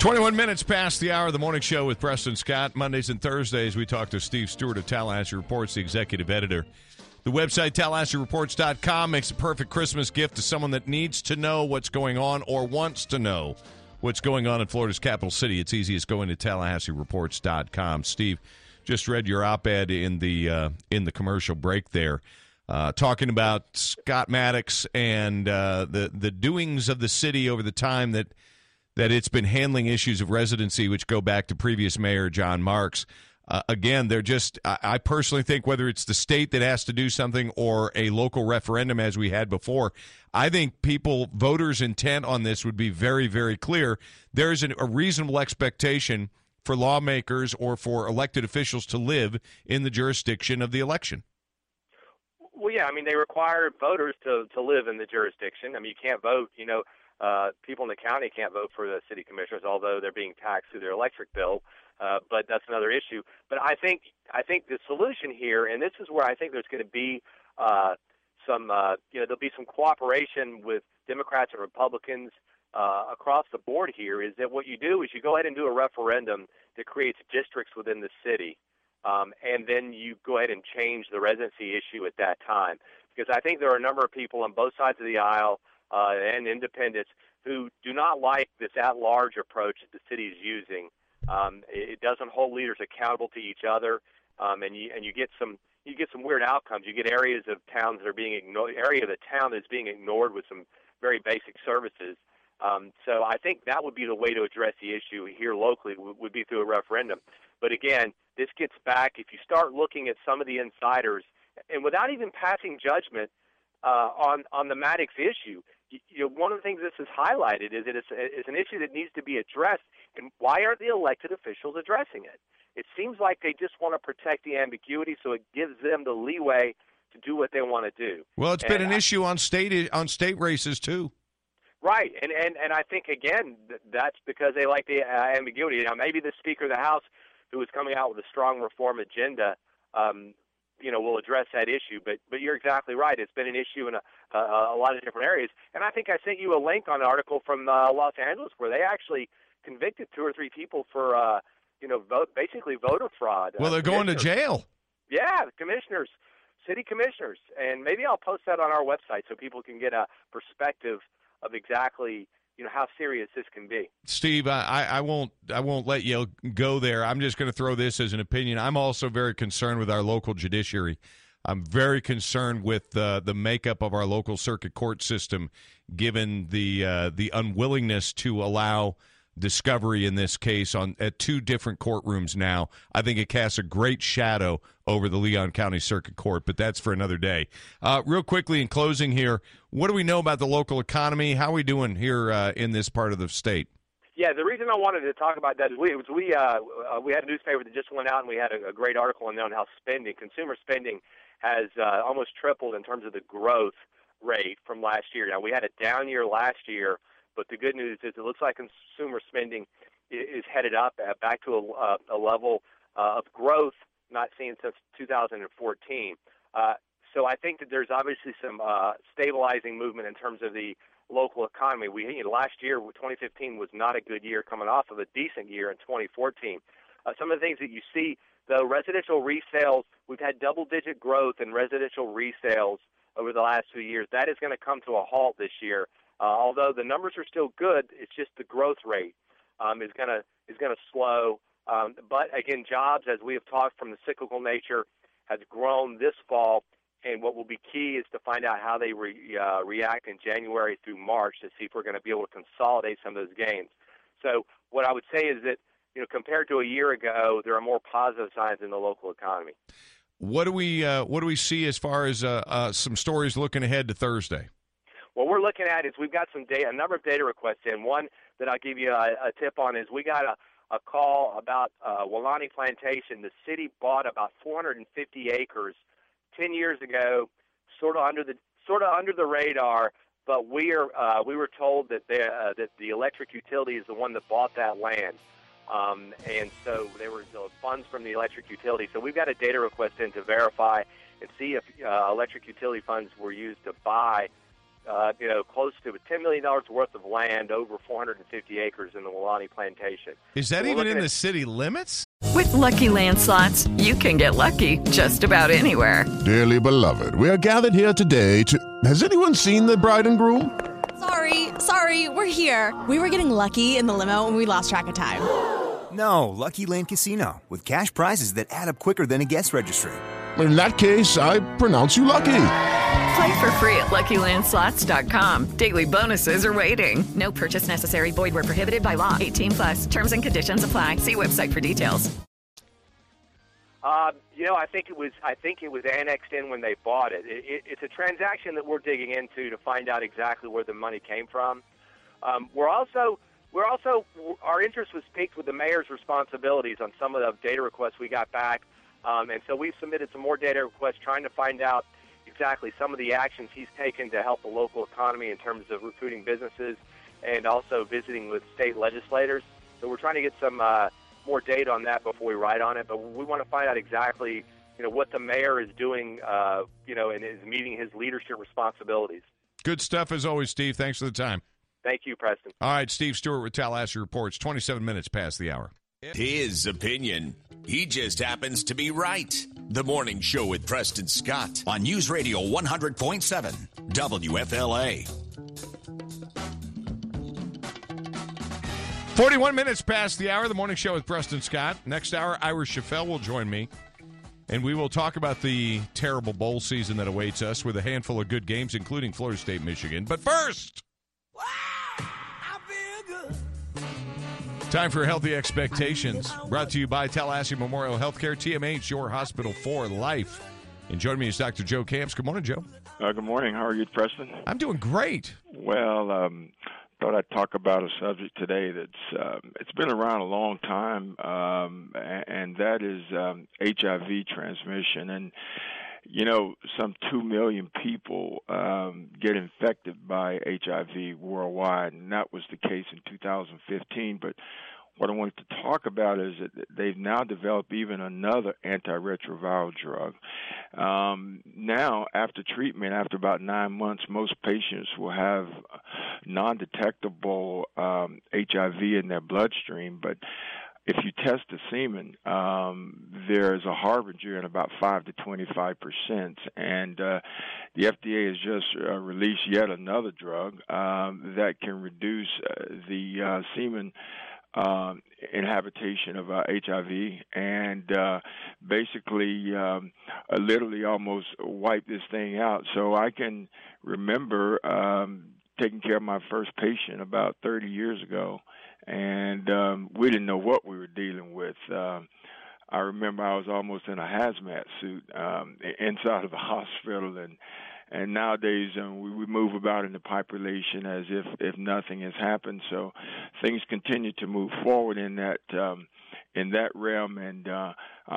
21 minutes past the hour of the morning show with Preston Scott. Mondays and Thursdays, we talk to Steve Stewart of Tallahassee Reports, the executive editor. The website, TallahasseeReports.com, makes a perfect Christmas gift to someone that needs to know what's going on or wants to know what's going on in Florida's capital city. It's easy as going to TallahasseeReports.com. Steve, just read your op-ed in the uh, in the commercial break there, uh, talking about Scott Maddox and uh, the the doings of the city over the time that that it's been handling issues of residency, which go back to previous mayor John Marks. Uh, again, they're just, I, I personally think whether it's the state that has to do something or a local referendum as we had before, I think people, voters' intent on this would be very, very clear. There's an, a reasonable expectation for lawmakers or for elected officials to live in the jurisdiction of the election.
Well, yeah, I mean they require voters to to live in the jurisdiction. I mean you can't vote. You know, uh, people in the county can't vote for the city commissioners, although they're being taxed through their electric bill. Uh, but that's another issue. But I think I think the solution here, and this is where I think there's going to be uh, some, uh, you know, there'll be some cooperation with Democrats and Republicans uh, across the board. Here is that what you do is you go ahead and do a referendum that creates districts within the city, um, and then you go ahead and change the residency issue at that time. Because I think there are a number of people on both sides of the aisle uh, and independents who do not like this at-large approach that the city is using. Um, it, doesn't hold leaders accountable to each other, um, and you and you get some you get some weird outcomes. You get areas of towns that are being ignored, area of the town that's being ignored with some very basic services. Um, so I think that would be the way to address the issue here locally would, be through a referendum. But again, this gets back if you start looking at some of the insiders, and without even passing judgment uh, on on the Maddox issue, you, you know, one of the things this has highlighted is that it's, it's an issue that needs to be addressed. And why aren't the elected officials addressing it? It seems like they just want to protect the ambiguity, so it gives them the leeway to do what they want to do.
Well, it's
and
been an
I-
issue on state on state races too.
Right, and and and I think again th- that's because they like the uh, ambiguity. Now, maybe the Speaker of the House, who is coming out with a strong reform agenda, um, you know, will address that issue. But but you're exactly right. It's been an issue in a, a, a lot of different areas. And I think I sent you a link on an article from uh, Los Angeles where they actually convicted two or three people for uh, you know vote basically voter fraud.
Well,
Uh,
they're going to jail.
Yeah, the commissioners, city commissioners, and maybe I'll post that on our website so people can get a perspective of exactly you know how serious this can be.
Steve, I, I won't I won't let you go there. I'm just going to throw this as an opinion. I'm also very concerned with our local judiciary. I'm very concerned with uh, the makeup of our local circuit court system, given the uh, the unwillingness to allow discovery in this case on at two different courtrooms now. I think it casts a great shadow over the Leon County Circuit Court, but that's for another day. Uh, real quickly in closing here, what do we know about the local economy? How are we doing here uh, in this part of the state?
Yeah, the reason I wanted to talk about that is we we uh, uh, we had a newspaper that just went out and we had a, a great article on on how spending, consumer spending, has uh, almost tripled in terms of the growth rate from last year. Now we had a down year last year, but the good news is it looks like consumer spending is headed up uh, back to a, uh, a level uh, of growth not seen since 2014. Uh, so I think that there's obviously some stabilizing movement in terms of the local economy. We you know, last year, 2015 was not a good year, coming off of a decent year in 2014. Uh, some of the things that you see, the residential resales, we've had double-digit growth in residential resales over the last two years. That is going to come to a halt this year. Uh, although the numbers are still good, it's just the growth rate um, is going to is going to slow. Um, but again, jobs, as we have talked from the cyclical nature, has grown this fall. And what will be key is to find out how they re, uh, react in January through March to see if we're going to be able to consolidate some of those gains. So what I would say is that you know compared to a year ago, there are more positive signs in the local economy.
What do we uh, what do we see as far as uh, uh, some stories looking ahead to Thursday?
What we're looking at is we've got some data, a number of data requests in. One that I'll give you a, a tip on is we got a, a call about uh, Welaunee Plantation. The city bought about 450 acres 10 years ago, sort of under the sort of under the radar. But we are uh, we were told that the uh, that the electric utility is the one that bought that land. Um, and so there were uh, funds from the electric utility. So we've got a data request in to verify and see if uh, electric utility funds were used to buy uh, you know, close to $10 million worth of land, over 450 acres in the Welaunee Plantation.
Is that
So
even in
at-
the city limits?
With Lucky Land slots, you can get lucky just about anywhere.
Dearly beloved, we are gathered here today to. Has anyone seen the bride and groom?
Sorry, sorry, we're here. We were getting lucky in the limo and we lost track of time.
No, Lucky Land Casino, with cash prizes that add up quicker than a guest registry.
In that case, I pronounce you lucky.
Play for free at LuckyLandSlots.com. Daily bonuses are waiting. No purchase necessary. Void were prohibited by law. 18 plus. Terms and conditions apply. See website for details.
Uh, you know, I think it was I think it was annexed in when they bought it. It, it. It's a transaction that we're digging into to find out exactly where the money came from. Um, we're also we're also our interest was piqued with the mayor's responsibilities on some of the data requests we got back, um, and so we've submitted some more data requests trying to find out exactly some of the actions he's taken to help the local economy in terms of recruiting businesses and also visiting with state legislators. So we're trying to get some uh, more data on that before we write on it. But we want to find out exactly, you know, what the mayor is doing, uh, you know, and is meeting his leadership responsibilities.
Good stuff as always, Steve. Thanks for the time.
Thank you, Preston.
All right, Steve Stewart with Tallahassee Reports. 27 minutes past the hour.
His opinion. He just happens to be right. The Morning Show with Preston Scott on News Radio 100.7 WFLA.
41 minutes past the hour. The Morning Show with Preston Scott. Next hour, Ira Schoffel will join me. And we will talk about the terrible bowl season that awaits us with a handful of good games, including Florida State, Michigan. But first, Time for Healthy Expectations, brought to you by Tallahassee Memorial Healthcare, TMH, your hospital for life. And joining me is Dr. Joe Camps. Good morning, Joe.
Uh, good morning. How are you, Preston?
I'm doing great.
Well, um, thought I'd talk about a subject today that's um, it's been around a long time, um, and that is um, HIV transmission. And you know, some two million people um, get infected by HIV worldwide, and that was the case in 2015. But what I wanted to talk about is that they've now developed even another antiretroviral drug. Um, now, after treatment, after about nine months, most patients will have non-detectable um, HIV in their bloodstream, but if you test the semen, um, there's a harbinger in about five to 25 percent, and uh, the FDA has just uh, released yet another drug um, that can reduce uh, the uh, semen um, inhabitation of uh, HIV and uh, basically um, literally almost wipe this thing out. So I can remember um, taking care of my first patient about 30 years ago and um, we didn't know what we were dealing with. Um, I remember I was almost in a hazmat suit um, inside of a hospital, and and nowadays um, we, we move about in the population as if if nothing has happened. So things continue to move forward in that um, in that realm, and uh,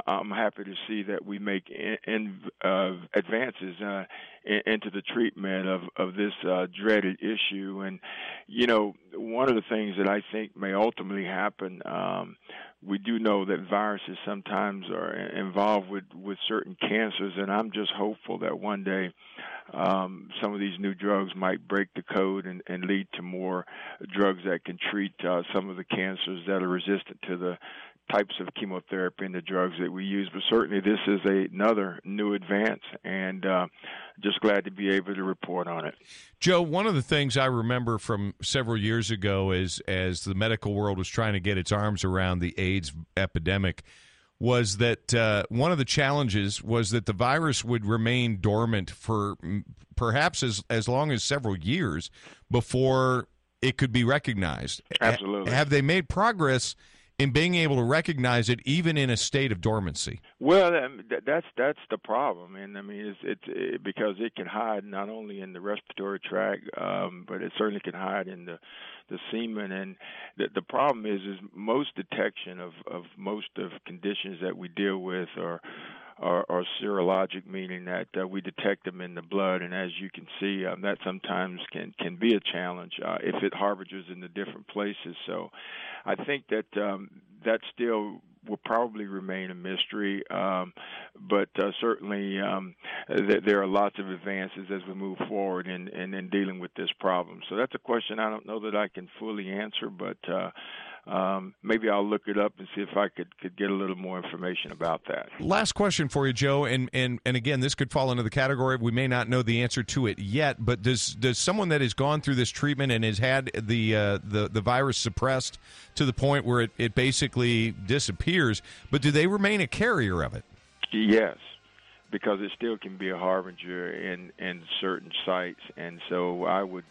I'm happy to see that we make in, in uh, advances uh, in, into the treatment of of this uh, dreaded issue. And you know, one of the things that I think may ultimately happen. Um, we do know that viruses sometimes are involved with with certain cancers, and I'm just hopeful that one day um, some of these new drugs might break the code and, and lead to more drugs that can treat uh, some of the cancers that are resistant to the types of chemotherapy and the drugs that we use. But certainly, this is a, another new advance, and uh, just glad to be able to report on it.
Joe, one of the things I remember from several years ago is as the medical world was trying to get its arms around the AIDS epidemic was that uh, one of the challenges was that the virus would remain dormant for perhaps as as long as several years before it could be recognized.
Absolutely.
Have they made progress in being able to recognize it even in a state of dormancy?
Well, that's that's the problem, and I mean, it's, it's it, because it can hide not only in the respiratory tract, um, but it certainly can hide in the the semen. And the, the problem is, is most detection of of most of conditions that we deal with are are, are serologic, meaning that uh, we detect them in the blood, and as you can see, um, that sometimes can can be a challenge uh, if it harbors in the different places. So, I think that um, that still will probably remain a mystery, um, but uh, certainly um, th- there are lots of advances as we move forward in, in, in dealing with this problem. So that's a question I don't know that I can fully answer, but uh, um, maybe I'll look it up and see if I could, could get a little more information about that.
Last question for you, Joe, and, and and again, this could fall into the category we may not know the answer to it yet. But does does someone that has gone through this treatment and has had the uh, the the virus suppressed to the point where it, it basically disappears, but do they remain a carrier of it?
Yes, because it still can be a harbinger in in certain sites, and so I would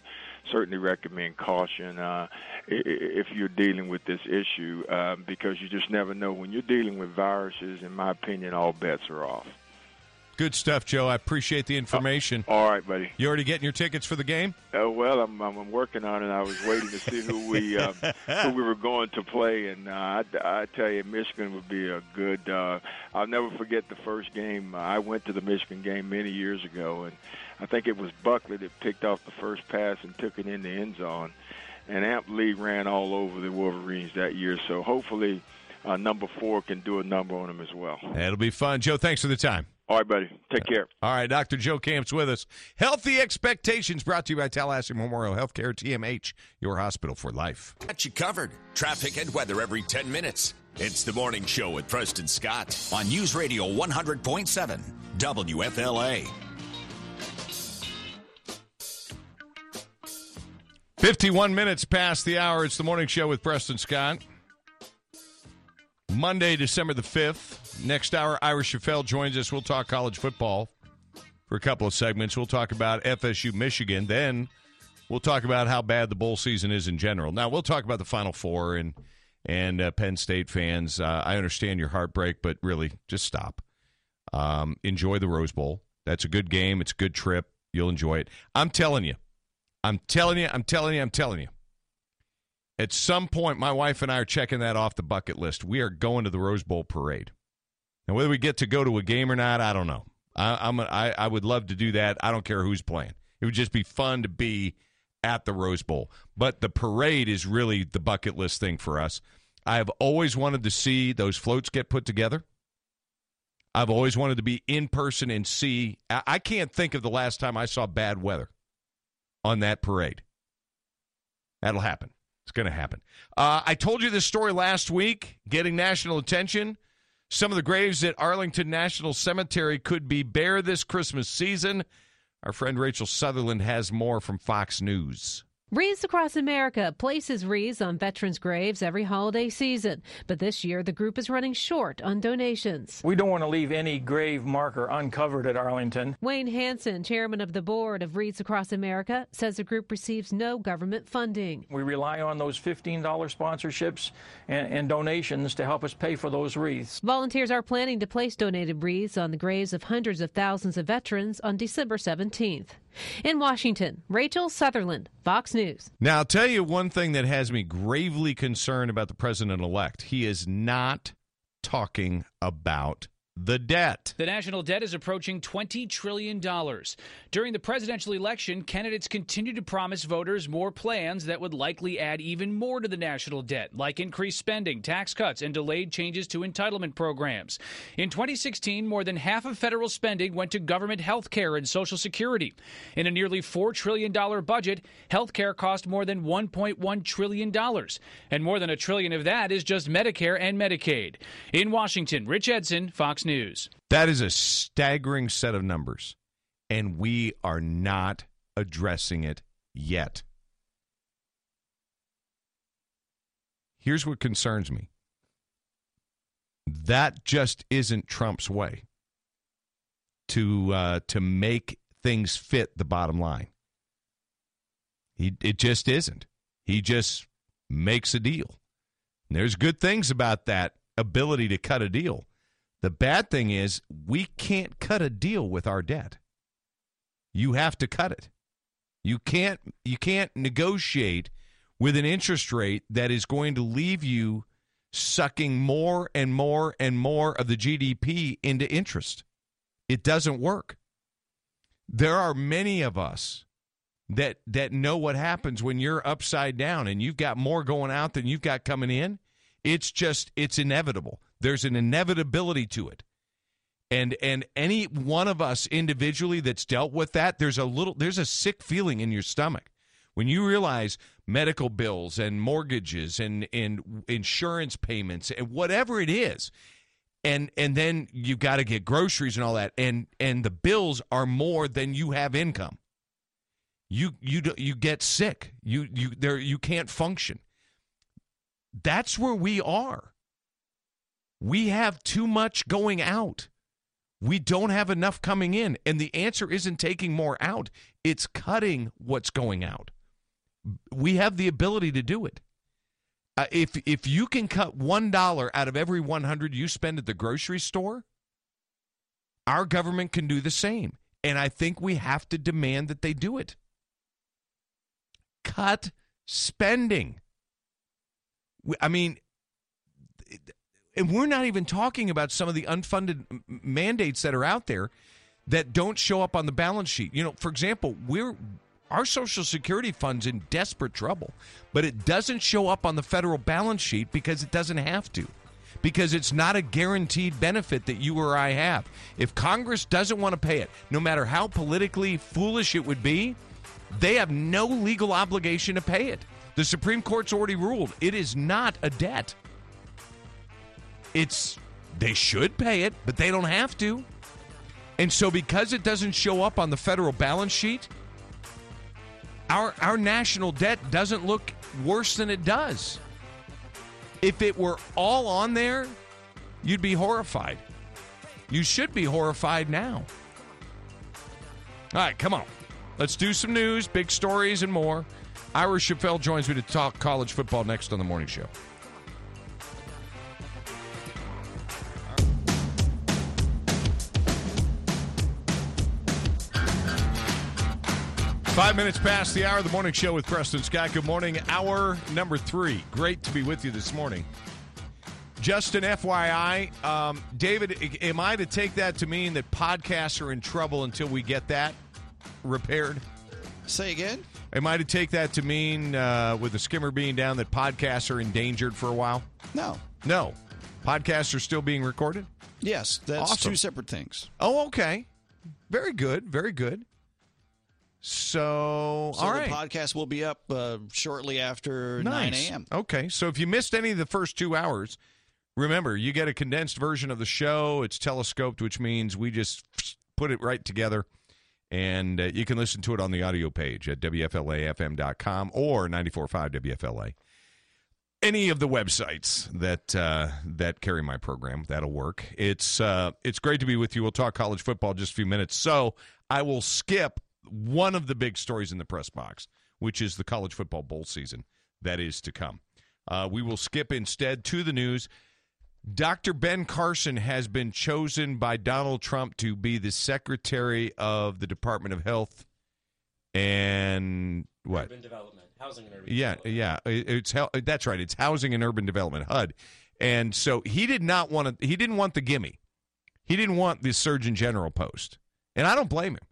certainly recommend caution uh, if you're dealing with this issue uh, because you just never know when you're dealing with viruses. In my opinion, all bets are off.
Good stuff, Joe. I appreciate the information.
Uh, all right, buddy.
You already getting your tickets for the game?
Uh, well, I'm, I'm working on it. I was waiting to see who we uh, who we were going to play, and uh, I, I tell you, Michigan would be a good. Uh, I'll never forget the first game. I went to the Michigan game many years ago, and I think it was Buckley that picked off the first pass and took it in the end zone. And Amp Lee ran all over the Wolverines that year. So hopefully, uh, number four can do a number on them as well.
It'll be fun. Joe, thanks for the time.
All right, buddy. Take care.
All right, Dr. Joe Camps with us. Healthy Expectations brought to you by Tallahassee Memorial Healthcare, TMH, your hospital for life.
Got you covered. Traffic and weather every 10 minutes. It's the morning show with Preston Scott on News Radio 100.7 WFLA.
51 minutes past the hour. It's the morning show with Preston Scott. Monday, December the 5th. Next hour, Ira Schoffel joins us. We'll talk college football for a couple of segments. We'll talk about FSU Michigan. Then we'll talk about how bad the bowl season is in general. Now, we'll talk about the Final Four and, and uh, Penn State fans. Uh, I understand your heartbreak, but really, just stop. Um, enjoy the Rose Bowl. That's a good game. It's a good trip. You'll enjoy it. I'm telling you. I'm telling you, I'm telling you, I'm telling you. At some point, my wife and I are checking that off the bucket list. We are going to the Rose Bowl parade. And whether we get to go to a game or not, I don't know. I, I'm a, I, I would love to do that. I don't care who's playing. It would just be fun to be at the Rose Bowl. But the parade is really the bucket list thing for us. I've always wanted to see those floats get put together. I've always wanted to be in person and see. I can't think of the last time I saw bad weather on that parade. That'll happen. It's going to happen. Uh, I told you this story last week, getting national attention. Some of the graves at Arlington National Cemetery could be bare this Christmas season. Our friend Rachel Sutherland has more from Fox News.
Wreaths Across America places wreaths on veterans' graves every holiday season, but this year the group is running short on donations.
We don't want to leave any grave marker uncovered at Arlington.
Wayne Hanson, chairman of the board of Wreaths Across America, says the group receives no government funding.
We rely on those $15 sponsorships and, and donations to help us pay for those wreaths.
Volunteers are planning to place donated wreaths on the graves of hundreds of thousands of veterans on December 17th. In Washington, Rachel Sutherland, Fox News.
Now, I'll tell you one thing that has me gravely concerned about the president elect. He is not talking about the debt.
The national debt is approaching $20 trillion. During the presidential election, candidates continue to promise voters more plans that would likely add even more to the national debt, like increased spending, tax cuts, and delayed changes to entitlement programs. In 2016, more than half of federal spending went to government health care and Social Security. In a nearly $4 trillion budget, health care cost more than $1.1 trillion. And more than a trillion of that is just Medicare and Medicaid. In Washington, Rich Edson, News.
That is a staggering set of numbers, and we are not addressing it yet. Here's what concerns me that just isn't Trump's way to uh, to make things fit the bottom line. He it just isn't. He just makes a deal. And there's good things about that ability to cut a deal. The bad thing is we can't cut a deal with our debt. You have to cut it. You can't you can't negotiate with an interest rate that is going to leave you sucking more and more and more of the GDP into interest. It doesn't work. There are many of us that that know what happens when you're upside down and you've got more going out than you've got coming in. It's just it's inevitable. There's an inevitability to it. And and any one of us individually that's dealt with that, there's a little there's a sick feeling in your stomach when you realize medical bills and mortgages and and insurance payments and whatever it is. And and then you've got to get groceries and all that and and the bills are more than you have income. You you you get sick. You you there you can't function. That's where we are. We have too much going out. We don't have enough coming in. And the answer isn't taking more out, it's cutting what's going out. We have the ability to do it. Uh, if if you can cut one dollar out of every one hundred you spend at the grocery store, our government can do the same, and I think we have to demand that they do it. Cut spending. I mean, and we're not even talking about some of the unfunded mandates that are out there that don't show up on the balance sheet. You know, for example, we're our social security fund's in desperate trouble, but it doesn't show up on the federal balance sheet because it doesn't have to. Because it's not a guaranteed benefit that you or I have. If Congress doesn't want to pay it, no matter how politically foolish it would be, they have no legal obligation to pay it. The Supreme Court's already ruled it is not a debt. It's they should pay it, but they don't have to. And so because it doesn't show up on the federal balance sheet, our our national debt doesn't look worse than it does. If it were all on there, you'd be horrified. You should be horrified now. All right, come on. Let's do some news, big stories, and more. Ira Schoffel joins me to talk college football next on the morning show. Five minutes past the hour of the morning show with Preston Scott. Good morning. Hour number three. Great to be with you this morning. Justin, FYI, um, David, am I to take that to mean that podcasts are in trouble until we get that repaired?
Say again?
Am I to take that to mean, uh, with the skimmer being down, that podcasts are endangered for a while?
No.
No. Podcasts are still being recorded?
Yes, that's
Awesome.
two separate things.
Oh, okay. Very good. Very good. So,
So
all
the podcast will be up uh, shortly after
Nice.
9 a.m.
Okay, so if you missed any of the first two hours, remember you get a condensed version of the show. It's telescoped, which means we just put it right together, and uh, you can listen to it on the audio page at wflafm.com or 94.5 WFLA. Any of the websites that uh, that carry my program, that'll work. It's uh, it's great to be with you. We'll talk college football in just a few minutes. So I will skip one of the big stories in the press box, which is the college football bowl season that is to come. Uh, we will skip instead to the news. Dr. Ben Carson has been chosen by Donald Trump to be the Secretary of the Department of Health and what?
Urban development, housing and urban
Yeah, yeah, it- it's that's right. It's housing and urban development HUD, and so he did not want to. He didn't want the gimme. He didn't want the Surgeon General post, and I don't blame him.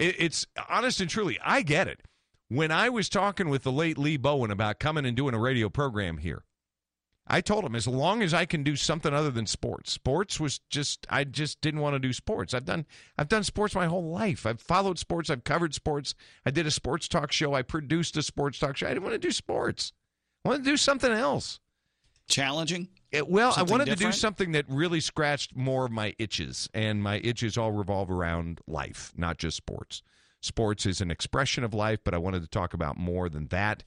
It, it's honest and truly, I get it. When I was talking with the late Lee Bowen about coming and doing a radio program here, I told him as long as I can do something other than sports. Sports was just I just didn't want to do sports. I've done I've done sports my whole life. I've followed sports. I've covered sports. I did a sports talk show. I produced a sports talk show. I didn't want to do sports. I wanted to do something else.
Challenging?
It- well,
Something
I wanted to do something that really scratched more of my itches, and my itches all revolve around life, not just sports. Sports is an expression of life, but I wanted to talk about more than that.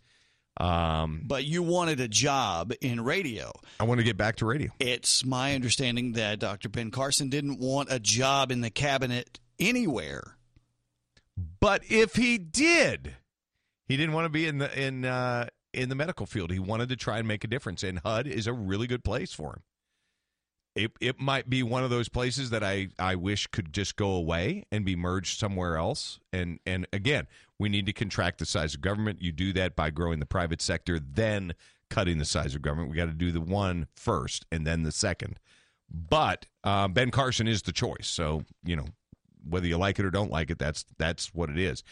Um,
But you wanted a job in radio.
I want to get back to radio.
It's my understanding that Dr. Ben Carson didn't want a job in the cabinet anywhere.
But if he did, he didn't want to be in the in uh, in the medical field. He wanted to try and make a difference, and HUD is a really good place for him. It it might be one of those places that I I wish could just go away and be merged somewhere else. And and again, we need to contract the size of government. You do that by growing the private sector, then cutting the size of government. We got to do the one first, and then the second. But uh, Ben Carson is the choice. So you know whether you like it or don't like it, that's that's what it is.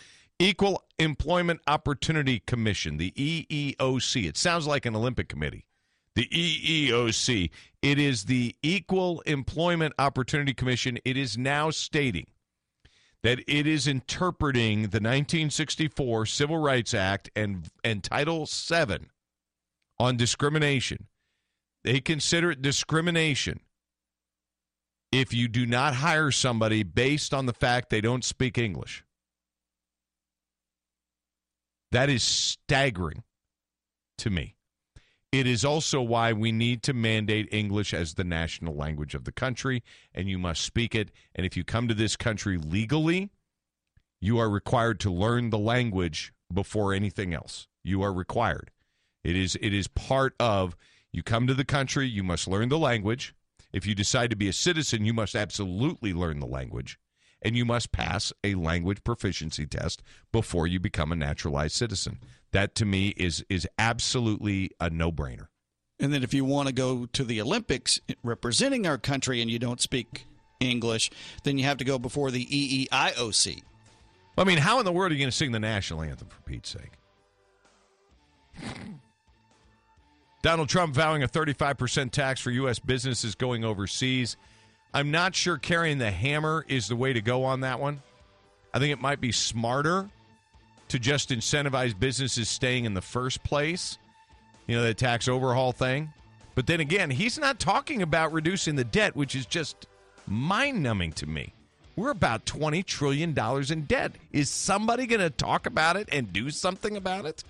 Equal Employment Opportunity Commission, the EEOC. It sounds like an Olympic committee. The EEOC. It is the Equal Employment Opportunity Commission. It is now stating that it is interpreting the 1964 Civil Rights Act and and Title VII on discrimination. They consider it discrimination if you do not hire somebody based on the fact they don't speak English. That is staggering to me. It is also why we need to mandate English as the national language of the country, and you must speak it. And if you come to this country legally, you are required to learn the language before anything else. You are required. It is it is part of you come to the country, you must learn the language. If you decide to be a citizen, you must absolutely learn the language and you must pass a language proficiency test before you become a naturalized citizen. That to me is is absolutely a no-brainer.
And then if you want to go to the Olympics representing our country and you don't speak English, then you have to go before the EEOC.
I mean, how in the world are you going to sing the national anthem for Pete's sake? Donald Trump vowing a 35% tax for U.S. businesses going overseas. I'm not sure carrying the hammer is the way to go on that one. I think it might be smarter to just incentivize businesses staying in the first place, you know, the tax overhaul thing. But then again, he's not talking about reducing the debt, which is just mind numbing to me. We're about $20 trillion in debt. Is somebody going to talk about it and do something about it?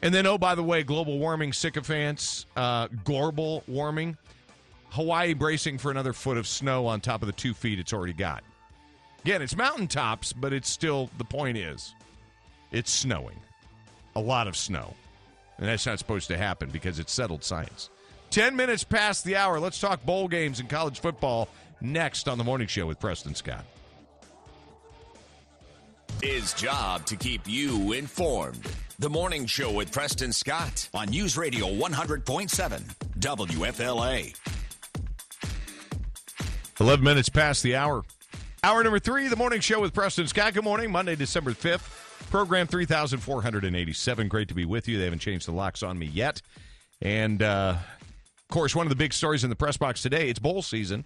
And then, oh, by the way, global warming sycophants, uh, global warming. Hawaii bracing for another foot of snow on top of the two feet it's already got. Again, it's mountaintops, but it's still, the point is, it's snowing. A lot of snow. And that's not supposed to happen because it's settled science. 10 minutes past the hour. Let's talk bowl games and college football next on the morning show with Preston Scott.
His job to keep you informed. The Morning Show with Preston Scott on News Radio 100.7 WFLA.
11 minutes past the hour. Hour number three, the morning show with Preston Scott. Good morning, Monday, December 5th. Program 3487. Great to be with you. They haven't changed the locks on me yet. And, uh, of course, one of the big stories in the press box today, it's bowl season.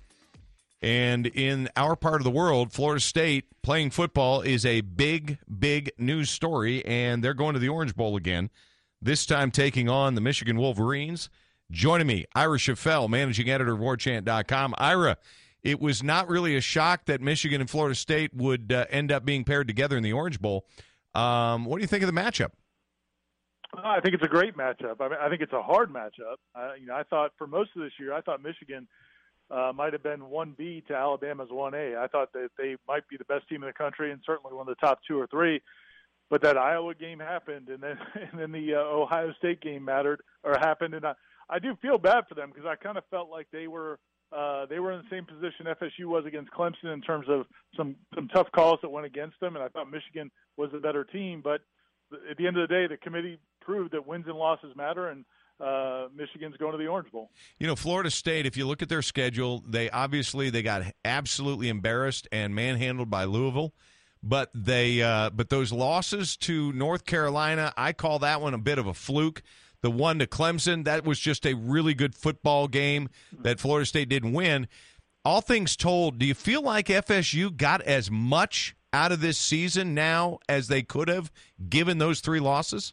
And in our part of the world, Florida State playing football is a big, big news story. And they're going to the Orange Bowl again, this time taking on the Michigan Wolverines. Joining me, Ira Schoffel, managing editor of WarChant.com. Ira, it was not really a shock that Michigan and Florida State would uh, end up being paired together in the Orange Bowl. Um, what do you think of the matchup?
I think it's a great matchup. I mean, I think it's a hard matchup. Uh, you know, I thought for most of this year, I thought Michigan uh, might have been one B to Alabama's one A. I thought that they might be the best team in the country and certainly one of the top two or three. But that Iowa game happened, and then and then the uh, Ohio State game mattered or happened, and I I do feel bad for them because I kind of felt like they were uh, they were in the same position FSU was against Clemson in terms of some some tough calls that went against them, and I thought Michigan was a better team. But at the end of the day, the committee proved that wins and losses matter, and uh, Michigan's going to the Orange Bowl.
You know, Florida State. If you look at their schedule, they obviously they got absolutely embarrassed and manhandled by Louisville. But they, uh, but those losses to North Carolina, I call that one a bit of a fluke. The one to Clemson, that was just a really good football game that Florida State didn't win. All things told, do you feel like FSU got as much out of this season now as they could have given those three losses?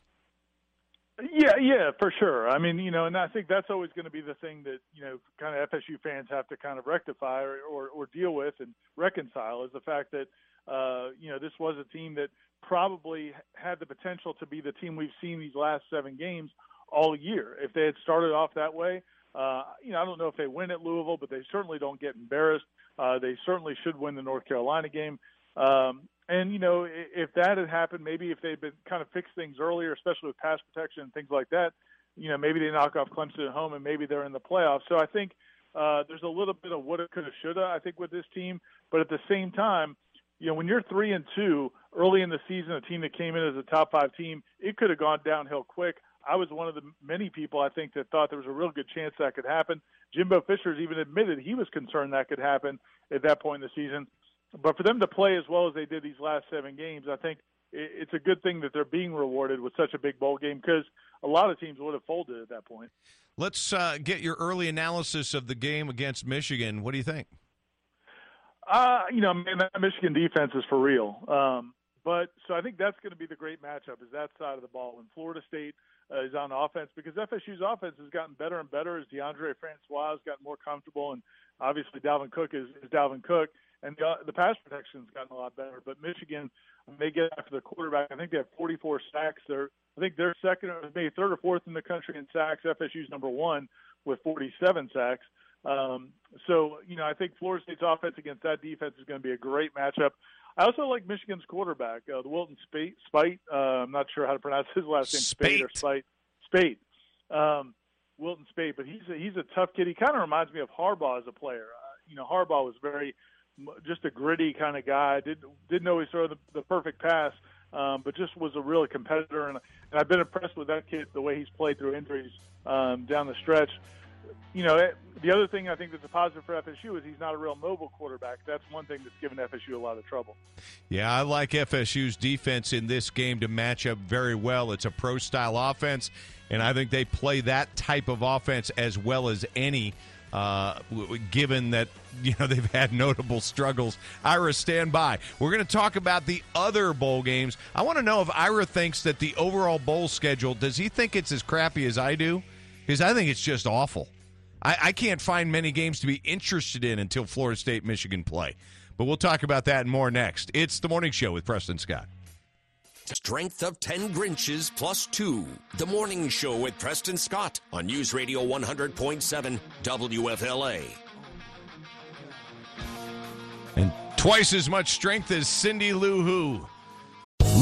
Yeah, yeah, for sure. I mean, you know, and I think that's always going to be the thing that you know, kind of FSU fans have to kind of rectify or, or, or deal with and reconcile is the fact that uh, you know this was a team that probably had the potential to be the team we've seen these last seven games all year. If they had started off that way, uh, you know, I don't know if they win at Louisville, but they certainly don't get embarrassed. Uh, they certainly should win the North Carolina game. Um, and you know, if that had happened, maybe if they'd been kind of fixed things earlier, especially with pass protection and things like that, you know, maybe they knock off Clemson at home and maybe they're in the playoffs. So I think uh, there's a little bit of what it coulda, shoulda. I think with this team, but at the same time, you know, when you're three and two early in the season, a team that came in as a top five team, it could have gone downhill quick. I was one of the many people I think that thought there was a real good chance that could happen. Jimbo Fisher's even admitted he was concerned that could happen at that point in the season. But for them to play as well as they did these last seven games, I think it's a good thing that they're being rewarded with such a big bowl game because a lot of teams would have folded at that point.
Let's uh, get your early analysis of the game against Michigan. What do you think?
Uh, you know, man, that Michigan defense is for real. Um, but so I think that's going to be the great matchup is that side of the ball when Florida State uh, is on offense because FSU's offense has gotten better and better as Deondre Francois has gotten more comfortable and obviously Dalvin Cook is, is Dalvin Cook and the, the pass protection's gotten a lot better. But Michigan, they get after the quarterback, I think they have 44 sacks. They're I think they're second, or maybe third or fourth in the country in sacks. FSU's number one with 47 sacks. Um, so, you know, I think Florida State's offense against that defense is going to be a great matchup. I also like Michigan's quarterback, uh, the Wilton Speight. Spite. Uh, I'm not sure how to pronounce his last name. Spate, or Spite. Spate. Um, Wilton Speight, but he's a, he's a tough kid. He kind of reminds me of Harbaugh as a player. Uh, you know, Harbaugh was very just a gritty kind of guy. Didn't didn't always throw the, the perfect pass, um, but just was a real competitor. And, and I've been impressed with that kid the way he's played through injuries um, down the stretch. You know, the other thing I think that's a positive for FSU is he's not a real mobile quarterback. That's one thing that's given FSU a lot of trouble.
Yeah, I like FSU's defense in this game to match up very well. It's a pro style offense, and I think they play that type of offense as well as any. Uh, given that you know they've had notable struggles, Ira, stand by. We're going to talk about the other bowl games. I want to know if Ira thinks that the overall bowl schedule does he think it's as crappy as I do? Because I think it's just awful. I, I can't find many games to be interested in until Florida State, Michigan play. But we'll talk about that and more next. It's the morning show with Preston Scott.
Strength of 10 Grinches plus 2. The Morning Show with Preston Scott on News Radio 100.7 WFLA.
And twice as much strength as Cindy Lou Who.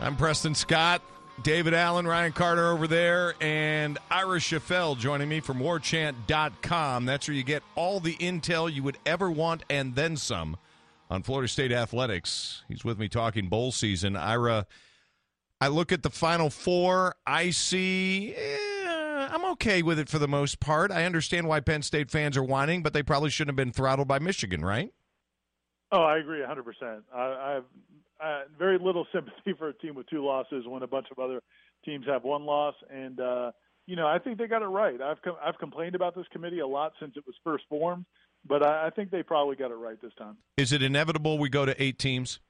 I'm Preston Scott. David Allen, Ryan Carter over there, and Ira Schoffel joining me from warchant.com. That's where you get all the intel you would ever want and then some on Florida State athletics. He's with me talking bowl season. Ira, I look at the Final Four. I see. Eh, I'm okay with it for the most part. I understand why Penn State fans are whining, but they probably shouldn't have been throttled by Michigan, right?
Oh, I agree 100%. I, I have uh, very little sympathy for a team with two losses when a bunch of other teams have one loss. And uh, you know, I think they got it right. I've com- I've complained about this committee a lot since it was first formed, but I, I think they probably got it right this time.
Is it inevitable we go to eight teams?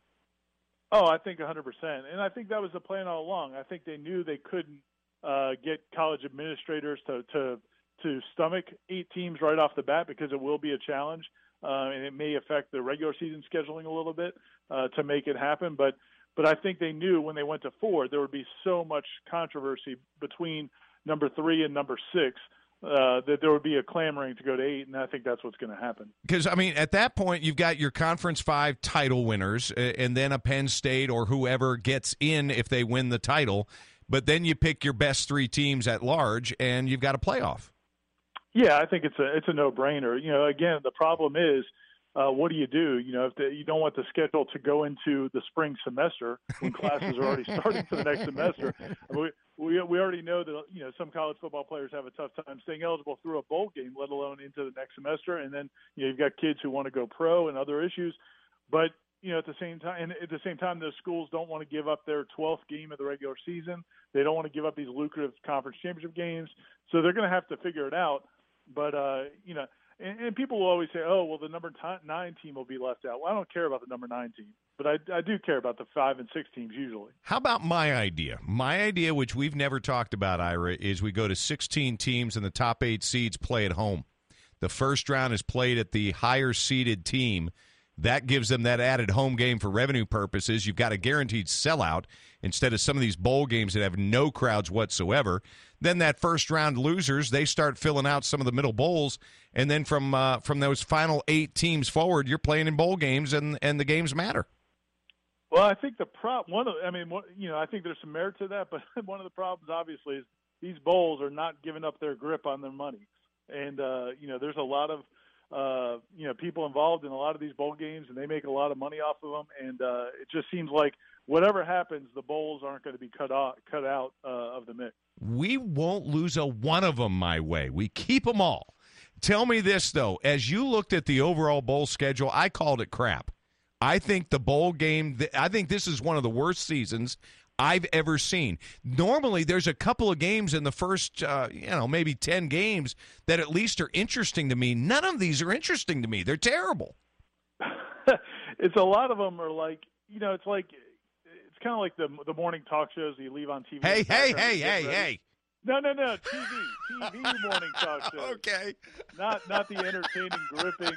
Oh, I think 100%. And I think that was the plan all along. I think they knew they couldn't uh, get college administrators to, to to stomach eight teams right off the bat because it will be a challenge uh, and it may affect the regular season scheduling a little bit uh, to make it happen. But but I think they knew when they went to four there would be so much controversy between number three and number six uh, that there would be a clamoring to go to eight, and I think that's what's going to happen.
Because I mean, at that point, you've got your Conference Five title winners, and then a Penn State or whoever gets in if they win the title. But then you pick your best three teams at large, and you've got a playoff.
Yeah, I think it's a it's a no brainer. You know, again, the problem is. Uh, what do you do? You know, if the, you don't want the schedule to go into the spring semester when classes are already starting for the next semester, we, we we already know that you know some college football players have a tough time staying eligible through a bowl game, let alone into the next semester. And then you know you've got kids who want to go pro and other issues, but you know at the same time, and at the same time, those schools don't want to give up their 12th game of the regular season. They don't want to give up these lucrative conference championship games, so they're going to have to figure it out. But uh, you know, and, and people will always say, "Oh, well, the number t- nine team will be left out." Well, I don't care about the number nine team, but I, I do care about the five and six teams usually.
How about my idea? My idea, which we've never talked about, Ira, is we go to 16 teams and the top eight seeds play at home. The first round is played at the higher seeded team. That gives them that added home game for revenue purposes. You've got a guaranteed sellout instead of some of these bowl games that have no crowds whatsoever. Then that first round losers, they start filling out some of the middle bowls, and then from uh, from those final eight teams forward, you're playing in bowl games, and and the games matter.
Well, I think the prop one of I mean, one, you know, I think there's some merit to that, but one of the problems obviously is these bowls are not giving up their grip on their money, and uh, you know, there's a lot of uh, you know people involved in a lot of these bowl games, and they make a lot of money off of them, and uh, it just seems like whatever happens, the bowls aren't going to be cut out cut out uh, of the mix.
We won't lose a one of them my way. We keep them all. Tell me this though, as you looked at the overall bowl schedule, I called it crap. I think the bowl game. I think this is one of the worst seasons I've ever seen. Normally, there's a couple of games in the first, uh, you know, maybe 10 games that at least are interesting to me. None of these are interesting to me. They're terrible.
it's a lot of them are like, you know, it's like it's kind of like the the morning talk shows that you leave on TV.
Hey, hey, hey, hey, hey.
No, no, no. TV, TV morning talk shows.
okay.
Not not the entertaining, gripping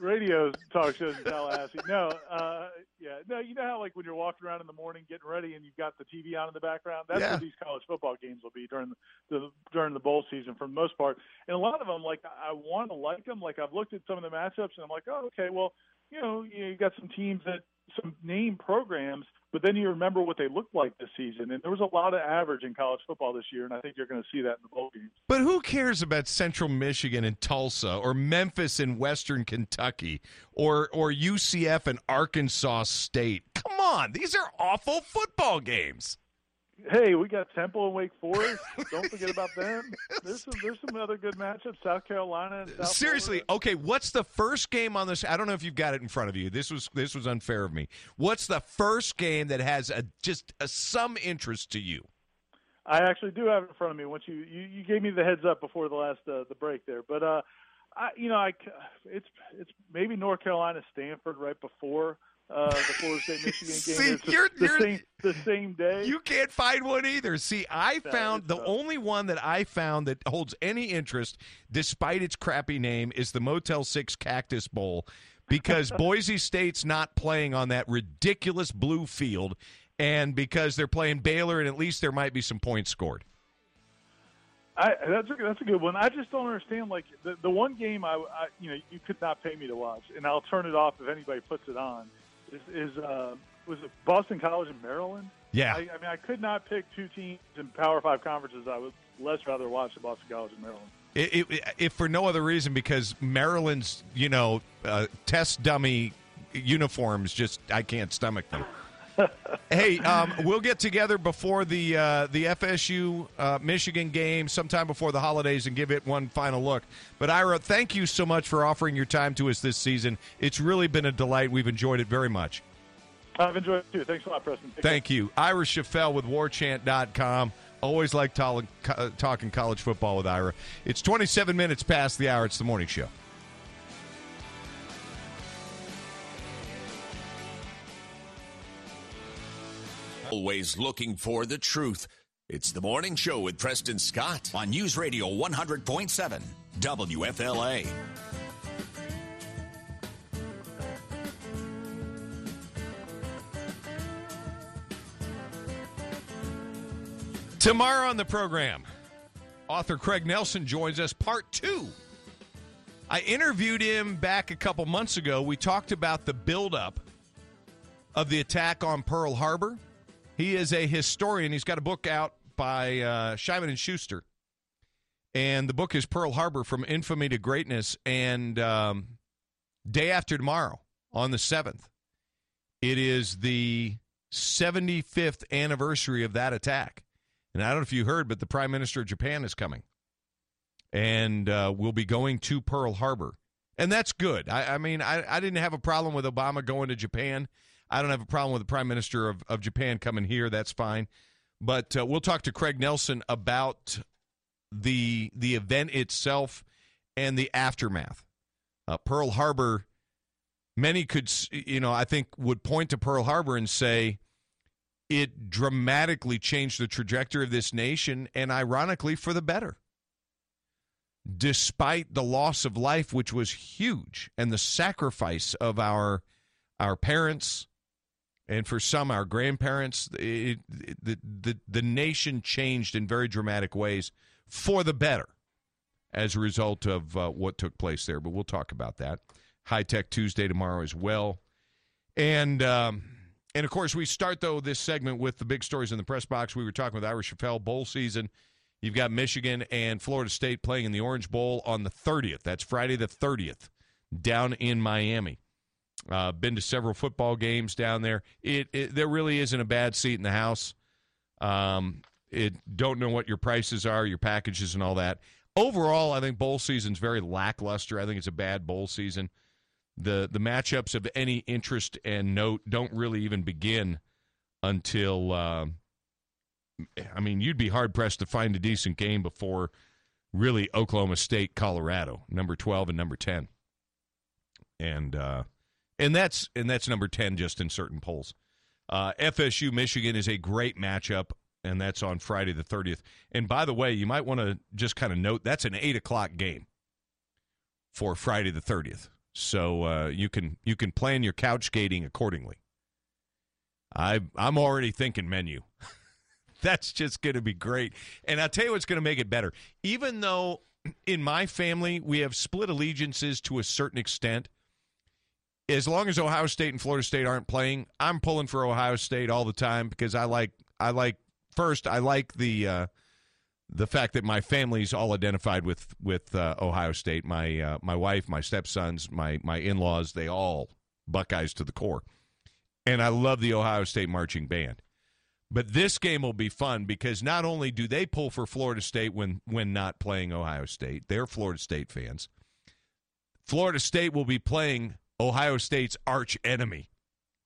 radio talk shows in Tallahassee. No, uh, yeah, no. You know how like when you're walking around in the morning getting ready and you've got the TV on in the background. That's
Yeah.
what these college football games will be during the, the during the bowl season for the most part. And a lot of them, like I want to like them. Like I've looked at some of the matchups and I'm like, oh, okay, well, you know, you got some teams that some name programs, but then you remember what they looked like this season. And there was a lot of average in college football this year, and I think you're going to see that in the bowl games.
But who cares about Central Michigan and Tulsa or Memphis and Western Kentucky or or UCF and Arkansas State? Come on, these are awful football games.
Hey, we got Temple and Wake Forest. Don't forget about them. There's some there's some other good matchups. South Carolina and South
Seriously, okay, what's the first game on this? I don't know if you've got it in front of you. This was this was unfair of me. What's the first game that has a just a, some interest to you?
I actually do have it in front of me. Once you you, you gave me the heads up before the last uh, the break there, but uh, I you know I it's it's maybe North Carolina Stanford right before uh, the Florida State Michigan game.
See, you're-
the
you're-
same the same day.
You can't find one either. See, I found the
tough.
only one that I found that holds any interest, despite its crappy name, is the Motel 6 Cactus Bowl because Boise State's not playing on that ridiculous blue field and because they're playing Baylor and at least there might be some points scored.
I, that's a, that's a good one. I just don't understand. Like the the one game I, I you know you could not pay me to watch, and I'll turn it off if anybody puts it on. Is, is uh, was it Boston College in Maryland?
Yeah.
I, I mean, I could not pick two teams in Power Five conferences. I would less rather watch the Boston College in Maryland.
It, it, if for no other reason, because Maryland's, you know, uh, test dummy uniforms just I can't stomach them. Hey, um, we'll get together before the uh, the FSU uh, Michigan game sometime before the holidays and give it one final look. But Ira, thank you so much for offering your time to us this season. It's really been a delight. We've enjoyed it very much.
I've enjoyed it too. Thanks a lot, Preston. Take
Thank you. Ira Schoffel with warchant.com. Always like talking college football with Ira. It's 27 minutes past the hour. It's the morning show.
Always looking for the truth. It's the morning show with Preston Scott on News Radio 100.7 WFLA.
Tomorrow on the program, author Craig Nelson joins us, part two. I interviewed him back a couple months ago. We talked about the buildup of the attack on Pearl Harbor. He is a historian. He's got a book out by uh, and Schuster, and the book is Pearl Harbor: From Infamy to Greatness. And um, day after tomorrow, on the seventh, it is the 75th anniversary of that attack. And I don't know if you heard, but the Prime Minister of Japan is coming. And uh, we'll be going to Pearl Harbor. And that's good. I, I mean, I, I didn't have a problem with Obama going to Japan. I don't have a problem with the Prime Minister of, of Japan coming here. That's fine. But uh, we'll talk to Craig Nelson about the the event itself and the aftermath. Uh, Pearl Harbor, many could, you know, I think would point to Pearl Harbor and say, it dramatically changed the trajectory of this nation, and ironically, for the better. Despite the loss of life, which was huge, and the sacrifice of our our parents, and for some our grandparents, it, it- the, the the nation changed in very dramatic ways for the better as a result of uh, what took place there. But we'll talk about that. High Tech Tuesday tomorrow as well, and. Um, and of course, we start though this segment with the big stories in the press box. We were talking with Ira Schoffel bowl season. You've got Michigan and Florida State playing in the Orange Bowl on the 30th. That's Friday the 30th, down in Miami. Uh, been to several football games down there. It, it there really isn't a bad seat in the house. Um, it don't know what your prices are, your packages, and all that. Overall, I think bowl season's very lackluster. I think it's a bad bowl season the the matchups of any interest and note don't really even begin until. Uh, I mean, you'd be hard pressed to find a decent game before really Oklahoma State, Colorado, number twelve and number ten, and uh, and that's and that's number ten just in certain polls. Uh, FSU Michigan is a great matchup, and that's on Friday the thirtieth. And by the way, you might want to just kind of note that's an eight o'clock game for Friday the thirtieth, so uh, you can you can plan your couch skating accordingly. I I'm already thinking menu. That's just going to be great. And I'll tell you what's going to make it better. Even though in my family we have split allegiances to a certain extent, as long as Ohio State and Florida State aren't playing, I'm pulling for Ohio State all the time because I like I like first I like the uh, the fact that my family's all identified with with uh, Ohio State. My uh, my wife, my stepsons, my my in laws, they all Buckeyes to the core, and I love the Ohio State marching band. But this game will be fun because not only do they pull for Florida State when when not playing Ohio State, they're Florida State fans. Florida State will be playing Ohio State's arch enemy,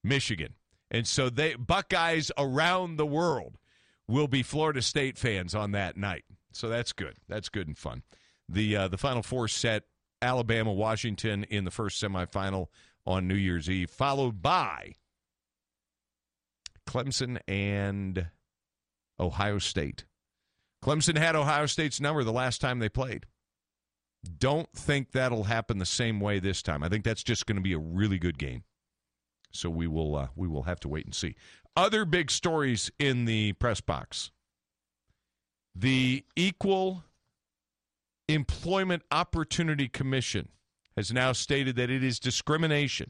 Michigan. And so they Buckeyes around the world will be Florida State fans on that night. So that's good. That's good and fun. The uh, the final four set Alabama Washington in the first semifinal on New Year's Eve, followed by Clemson and Ohio State. Clemson had Ohio State's number the last time they played. Don't think that'll happen the same way this time. I think that's just going to be a really good game. So we will uh, we will have to wait and see. Other big stories in the press box. The Equal Employment Opportunity Commission has now stated that it is discrimination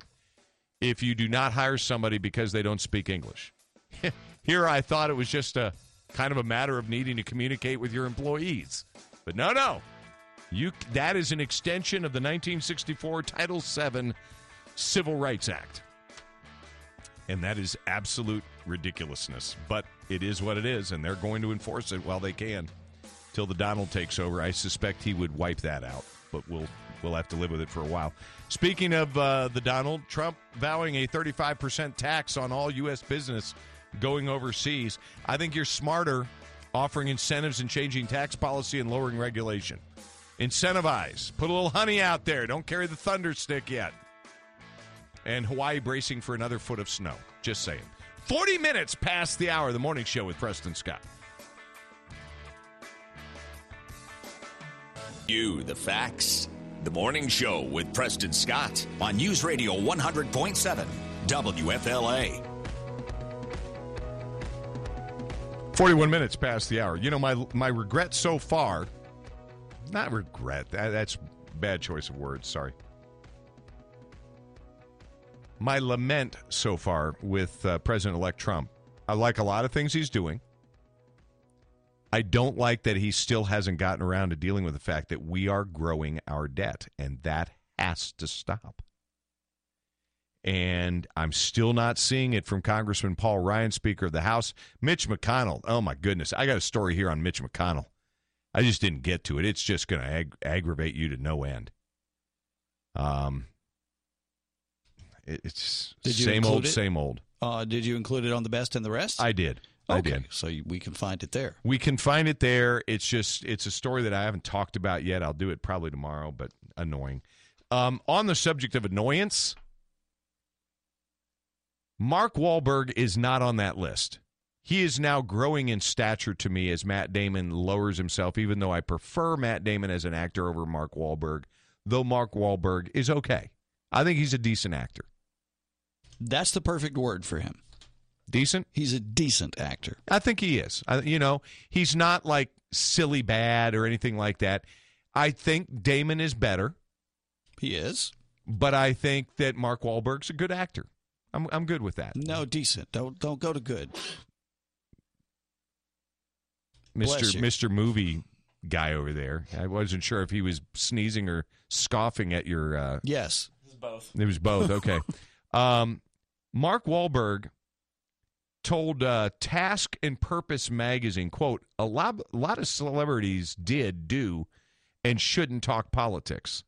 if you do not hire somebody because they don't speak English. Here I thought it was just a kind of a matter of needing to communicate with your employees. But no, no. You that is an extension of the 1964 Title VII Civil Rights Act. And that is absolute ridiculousness. But it is what it is, and they're going to enforce it while they can. Till the Donald takes over. I suspect he would wipe that out, but we'll we'll have to live with it for a while. Speaking of uh, the Donald, Trump vowing a 35% tax on all U.S. business going overseas. I think you're smarter offering incentives and changing tax policy and lowering regulation. Incentivize. Put a little honey out there. Don't carry the thunder stick yet. And Hawaii bracing for another foot of snow. Just saying. 40 minutes past the hour the morning show with Preston Scott.
You, the facts. The morning show with Preston Scott on News Radio 100.7 WFLA.
41 minutes past the hour. You know, my my regret so far, not regret, that, that's bad choice of words, sorry. My lament so far with uh, President elect Trump. I like a lot of things he's doing. I don't like that he still hasn't gotten around to dealing with the fact that we are growing our debt, and that has to stop. And I'm still not seeing it from Congressman Paul Ryan, Speaker of the House. Mitch McConnell. Oh, my goodness. I got a story here on Mitch McConnell. I just didn't get to it. It's just going to ag- aggravate you to no end. Um, it, it's same old,
it?
same old.
Uh, did you include it on the best and the rest?
I did. I did.
so we can find it there.
We can find it there. It's just it's a story that I haven't talked about yet. I'll do it probably tomorrow, but annoying. Um, on the subject of annoyance, Mark Wahlberg is not on that list. He is now growing in stature to me as Matt Damon lowers himself, even though I prefer Matt Damon as an actor over Mark Wahlberg, though Mark Wahlberg is okay. I think he's a decent actor.
That's the perfect word for him.
Decent?
He's a decent actor.
I think he is. I, you know, he's not like silly bad or anything like that. I think Damon is better.
He is.
But I think that Mark Wahlberg's a good actor. I'm I'm good with that.
No, decent. Don't don't go to good.
Mr. Mr. Movie guy over there. I wasn't sure if he was sneezing or scoffing at your uh
Yes.
both.
It was both. Okay. um, Mark Wahlberg told uh, Task and Purpose magazine, "quote A lot, a lot of celebrities did do and shouldn't talk politics.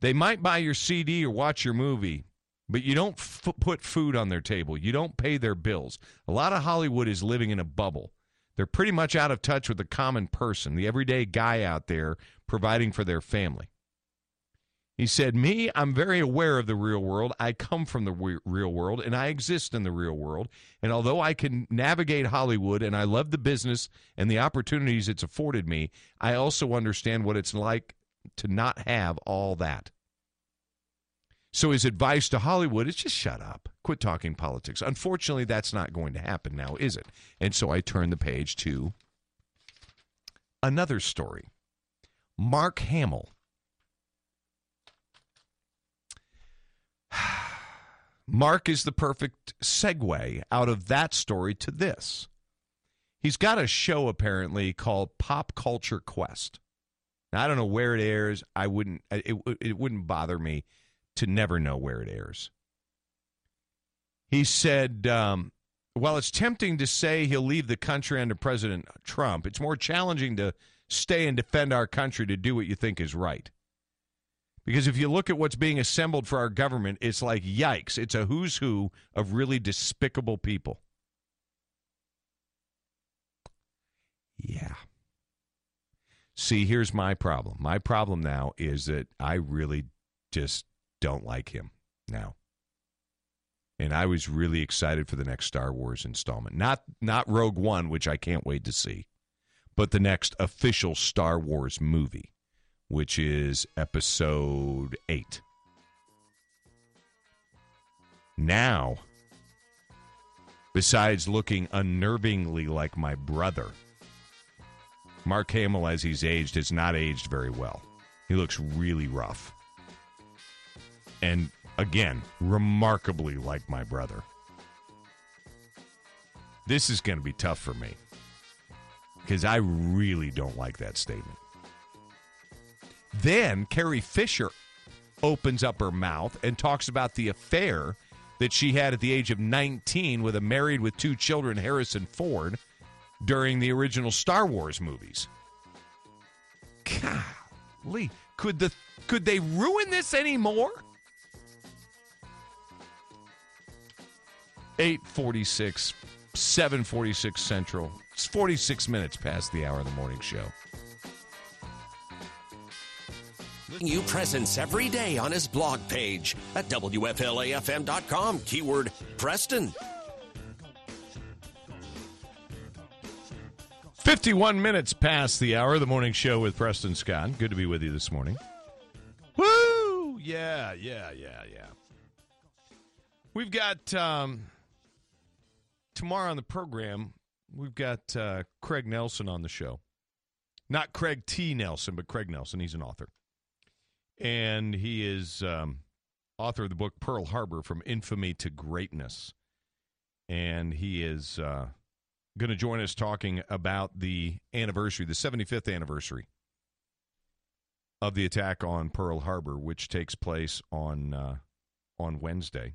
They might buy your CD or watch your movie, but you don't f- put food on their table. You don't pay their bills. A lot of Hollywood is living in a bubble. They're pretty much out of touch with the common person, the everyday guy out there providing for their family. He said, Me, I'm very aware of the real world. I come from the re- real world and I exist in the real world. And although I can navigate Hollywood and I love the business and the opportunities it's afforded me, I also understand what it's like to not have all that. So his advice to Hollywood is just shut up. Quit talking politics. Unfortunately, that's not going to happen now, is it? And so I turn the page to another story. Mark Hamill. Mark is the perfect segue out of that story to this. He's got a show apparently called Pop Culture Quest. Now, I don't know where it airs. I wouldn't it, it wouldn't bother me to never know where it airs. He said, um, while it's tempting to say he'll leave the country under President Trump, it's more challenging to stay and defend our country to do what you think is right. Because if you look at what's being assembled for our government, it's like yikes. It's a who's who of really despicable people. Yeah. See, here's my problem. My problem now is that I really just don't like him now. And I was really excited for the next Star Wars installment. Not not Rogue One, which I can't wait to see, but the next official Star Wars movie, which is episode 8. Now, besides looking unnervingly like my brother, Mark Hamill, as he's aged, has not aged very well. He looks really rough and again, remarkably like my brother. This is going to be tough for me because I really don't like that statement. Then Carrie Fisher opens up her mouth and talks about the affair that she had at the age of 19 with a married with two children Harrison Ford during the original Star Wars movies. Golly, could the could they ruin this anymore? 846, 746 Central. It's 46 minutes past the hour of the morning show.
You presents every day on his blog page at WFLAFM.com. Keyword Preston.
51 minutes past the hour of the morning show with Preston Scott. Good to be with you this morning. Woo! Yeah, yeah, yeah, yeah. We've got um, tomorrow on the program, we've got uh, Craig Nelson on the show. Not Craig T. Nelson, but Craig Nelson. He's an author. And he is um, author of the book Pearl Harbor From Infamy to Greatness. And he is uh, going to join us talking about the anniversary, the 75th anniversary of the attack on Pearl Harbor, which takes place on uh, on Wednesday.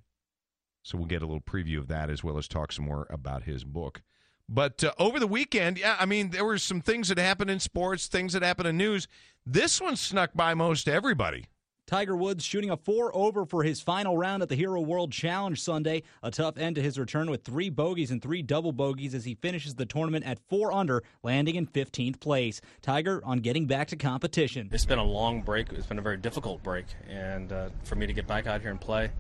So we'll get a little preview of that as well as talk some more about his book. But uh, over the weekend, yeah, I mean, there were some things that happened in sports, things that happened in news. This one snuck by most everybody.
Tiger Woods shooting a four over for his final round at the Hero World Challenge Sunday. A tough end to his return with three bogeys and three double bogeys as he finishes the tournament at four under, landing in 15th place. Tiger on getting back to competition.
It's been a long break. It's been a very difficult break. And uh, for me to get back out here and play,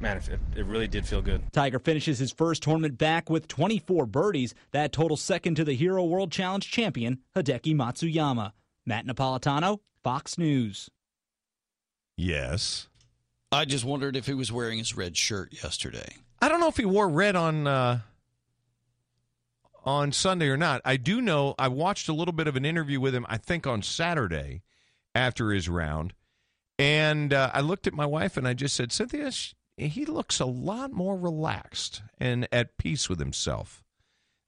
man, it, it, really did feel good.
Tiger finishes his first tournament back with 24 birdies. That total second to the Hero World Challenge champion, Hideki Matsuyama. Matt Napolitano, Fox News.
Yes.
I just wondered if he was wearing his red shirt yesterday.
I don't know if he wore red on uh, on Sunday or not. I do know I watched a little bit of an interview with him. I think on Saturday after his round, and uh, I looked at my wife and I just said, Cynthia, he looks a lot more relaxed and at peace with himself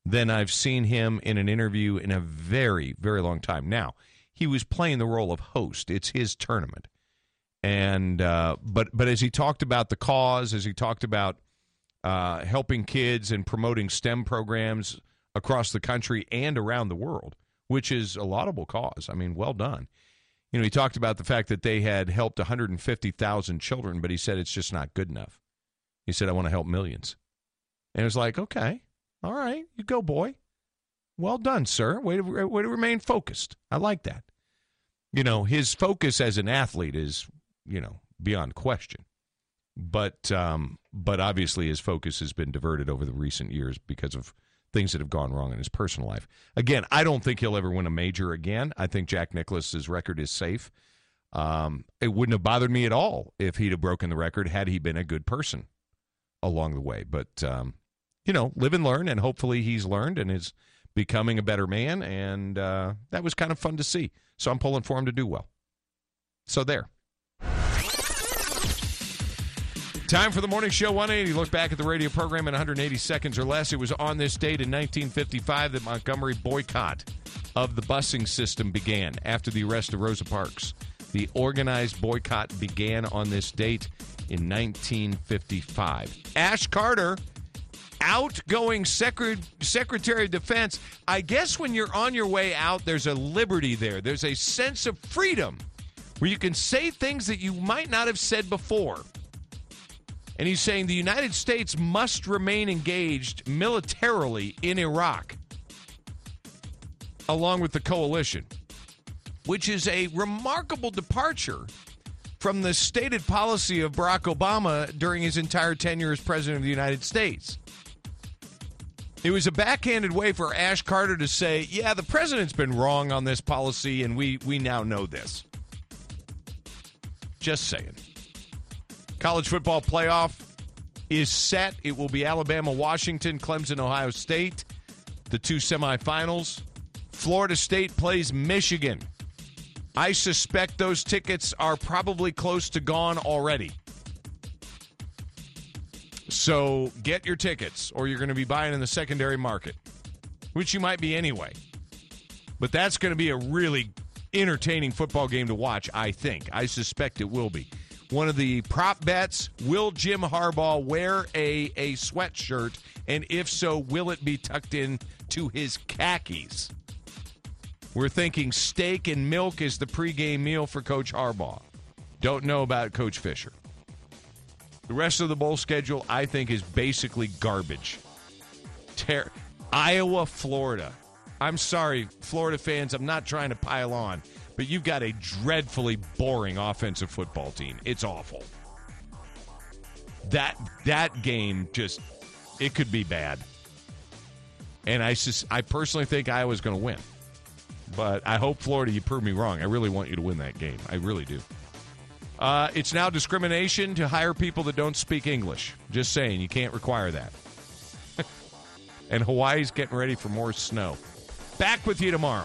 than I've seen him in an interview in a very very long time. Now he was playing the role of host. It's his tournament and uh, but but as he talked about the cause, as he talked about uh, helping kids and promoting STEM programs across the country and around the world, which is a laudable cause. I mean, well done. You know, he talked about the fact that they had helped 150,000 children, but he said it's just not good enough. He said, I want to help millions. And it was like, okay, all right, you go, boy. Well done, sir. Way to, way to remain focused. I like that. You know, his focus as an athlete is, you know, beyond question. But um, but obviously his focus has been diverted over the recent years because of things that have gone wrong in his personal life. Again, I don't think he'll ever win a major again. I think Jack Nicklaus's record is safe. Um, it wouldn't have bothered me at all if he'd have broken the record had he been a good person along the way. But um, you know, live and learn, and hopefully he's learned and is becoming a better man. And uh, that was kind of fun to see. So I'm pulling for him to do well. So there. Time for the morning show 180. Look back at the radio program in 180 seconds or less. It was on this date in 1955 that Montgomery boycott of the busing system began after the arrest of Rosa Parks. The organized boycott began on this date in 1955. Ash Carter, outgoing Secret- Secretary of Defense. I guess when you're on your way out, there's a liberty there. There's a sense of freedom where you can say things that you might not have said before. And he's saying the United States must remain engaged militarily in Iraq, along with the coalition, which is a remarkable departure from the stated policy of Barack Obama during his entire tenure as President of the United States. It was a backhanded way for Ash Carter to say, yeah, the president's been wrong on this policy, and we, we now know this. Just saying. College football playoff is set. It will be Alabama, Washington, Clemson, Ohio State, the two semifinals. Florida State plays Michigan. I suspect those tickets are probably close to gone already. So get your tickets, or you're going to be buying in the secondary market, which you might be anyway. But that's going to be a really entertaining football game to watch, I think. I suspect it will be. One of the prop bets will Jim Harbaugh wear a, a sweatshirt? And if so, will it be tucked in to his khakis? We're thinking steak and milk is the pregame meal for Coach Harbaugh. Don't know about Coach Fisher. The rest of the bowl schedule, I think, is basically garbage. Ter- Iowa, Florida. I'm sorry, Florida fans, I'm not trying to pile on, but you've got a dreadfully boring offensive football team. It's awful. That that game just it could be bad. And I just, I personally think Iowa's going to win. But I hope Florida you prove me wrong. I really want you to win that game. I really do. Uh, it's now discrimination to hire people that don't speak English. Just saying, you can't require that. and Hawaii's getting ready for more snow. Back with you tomorrow.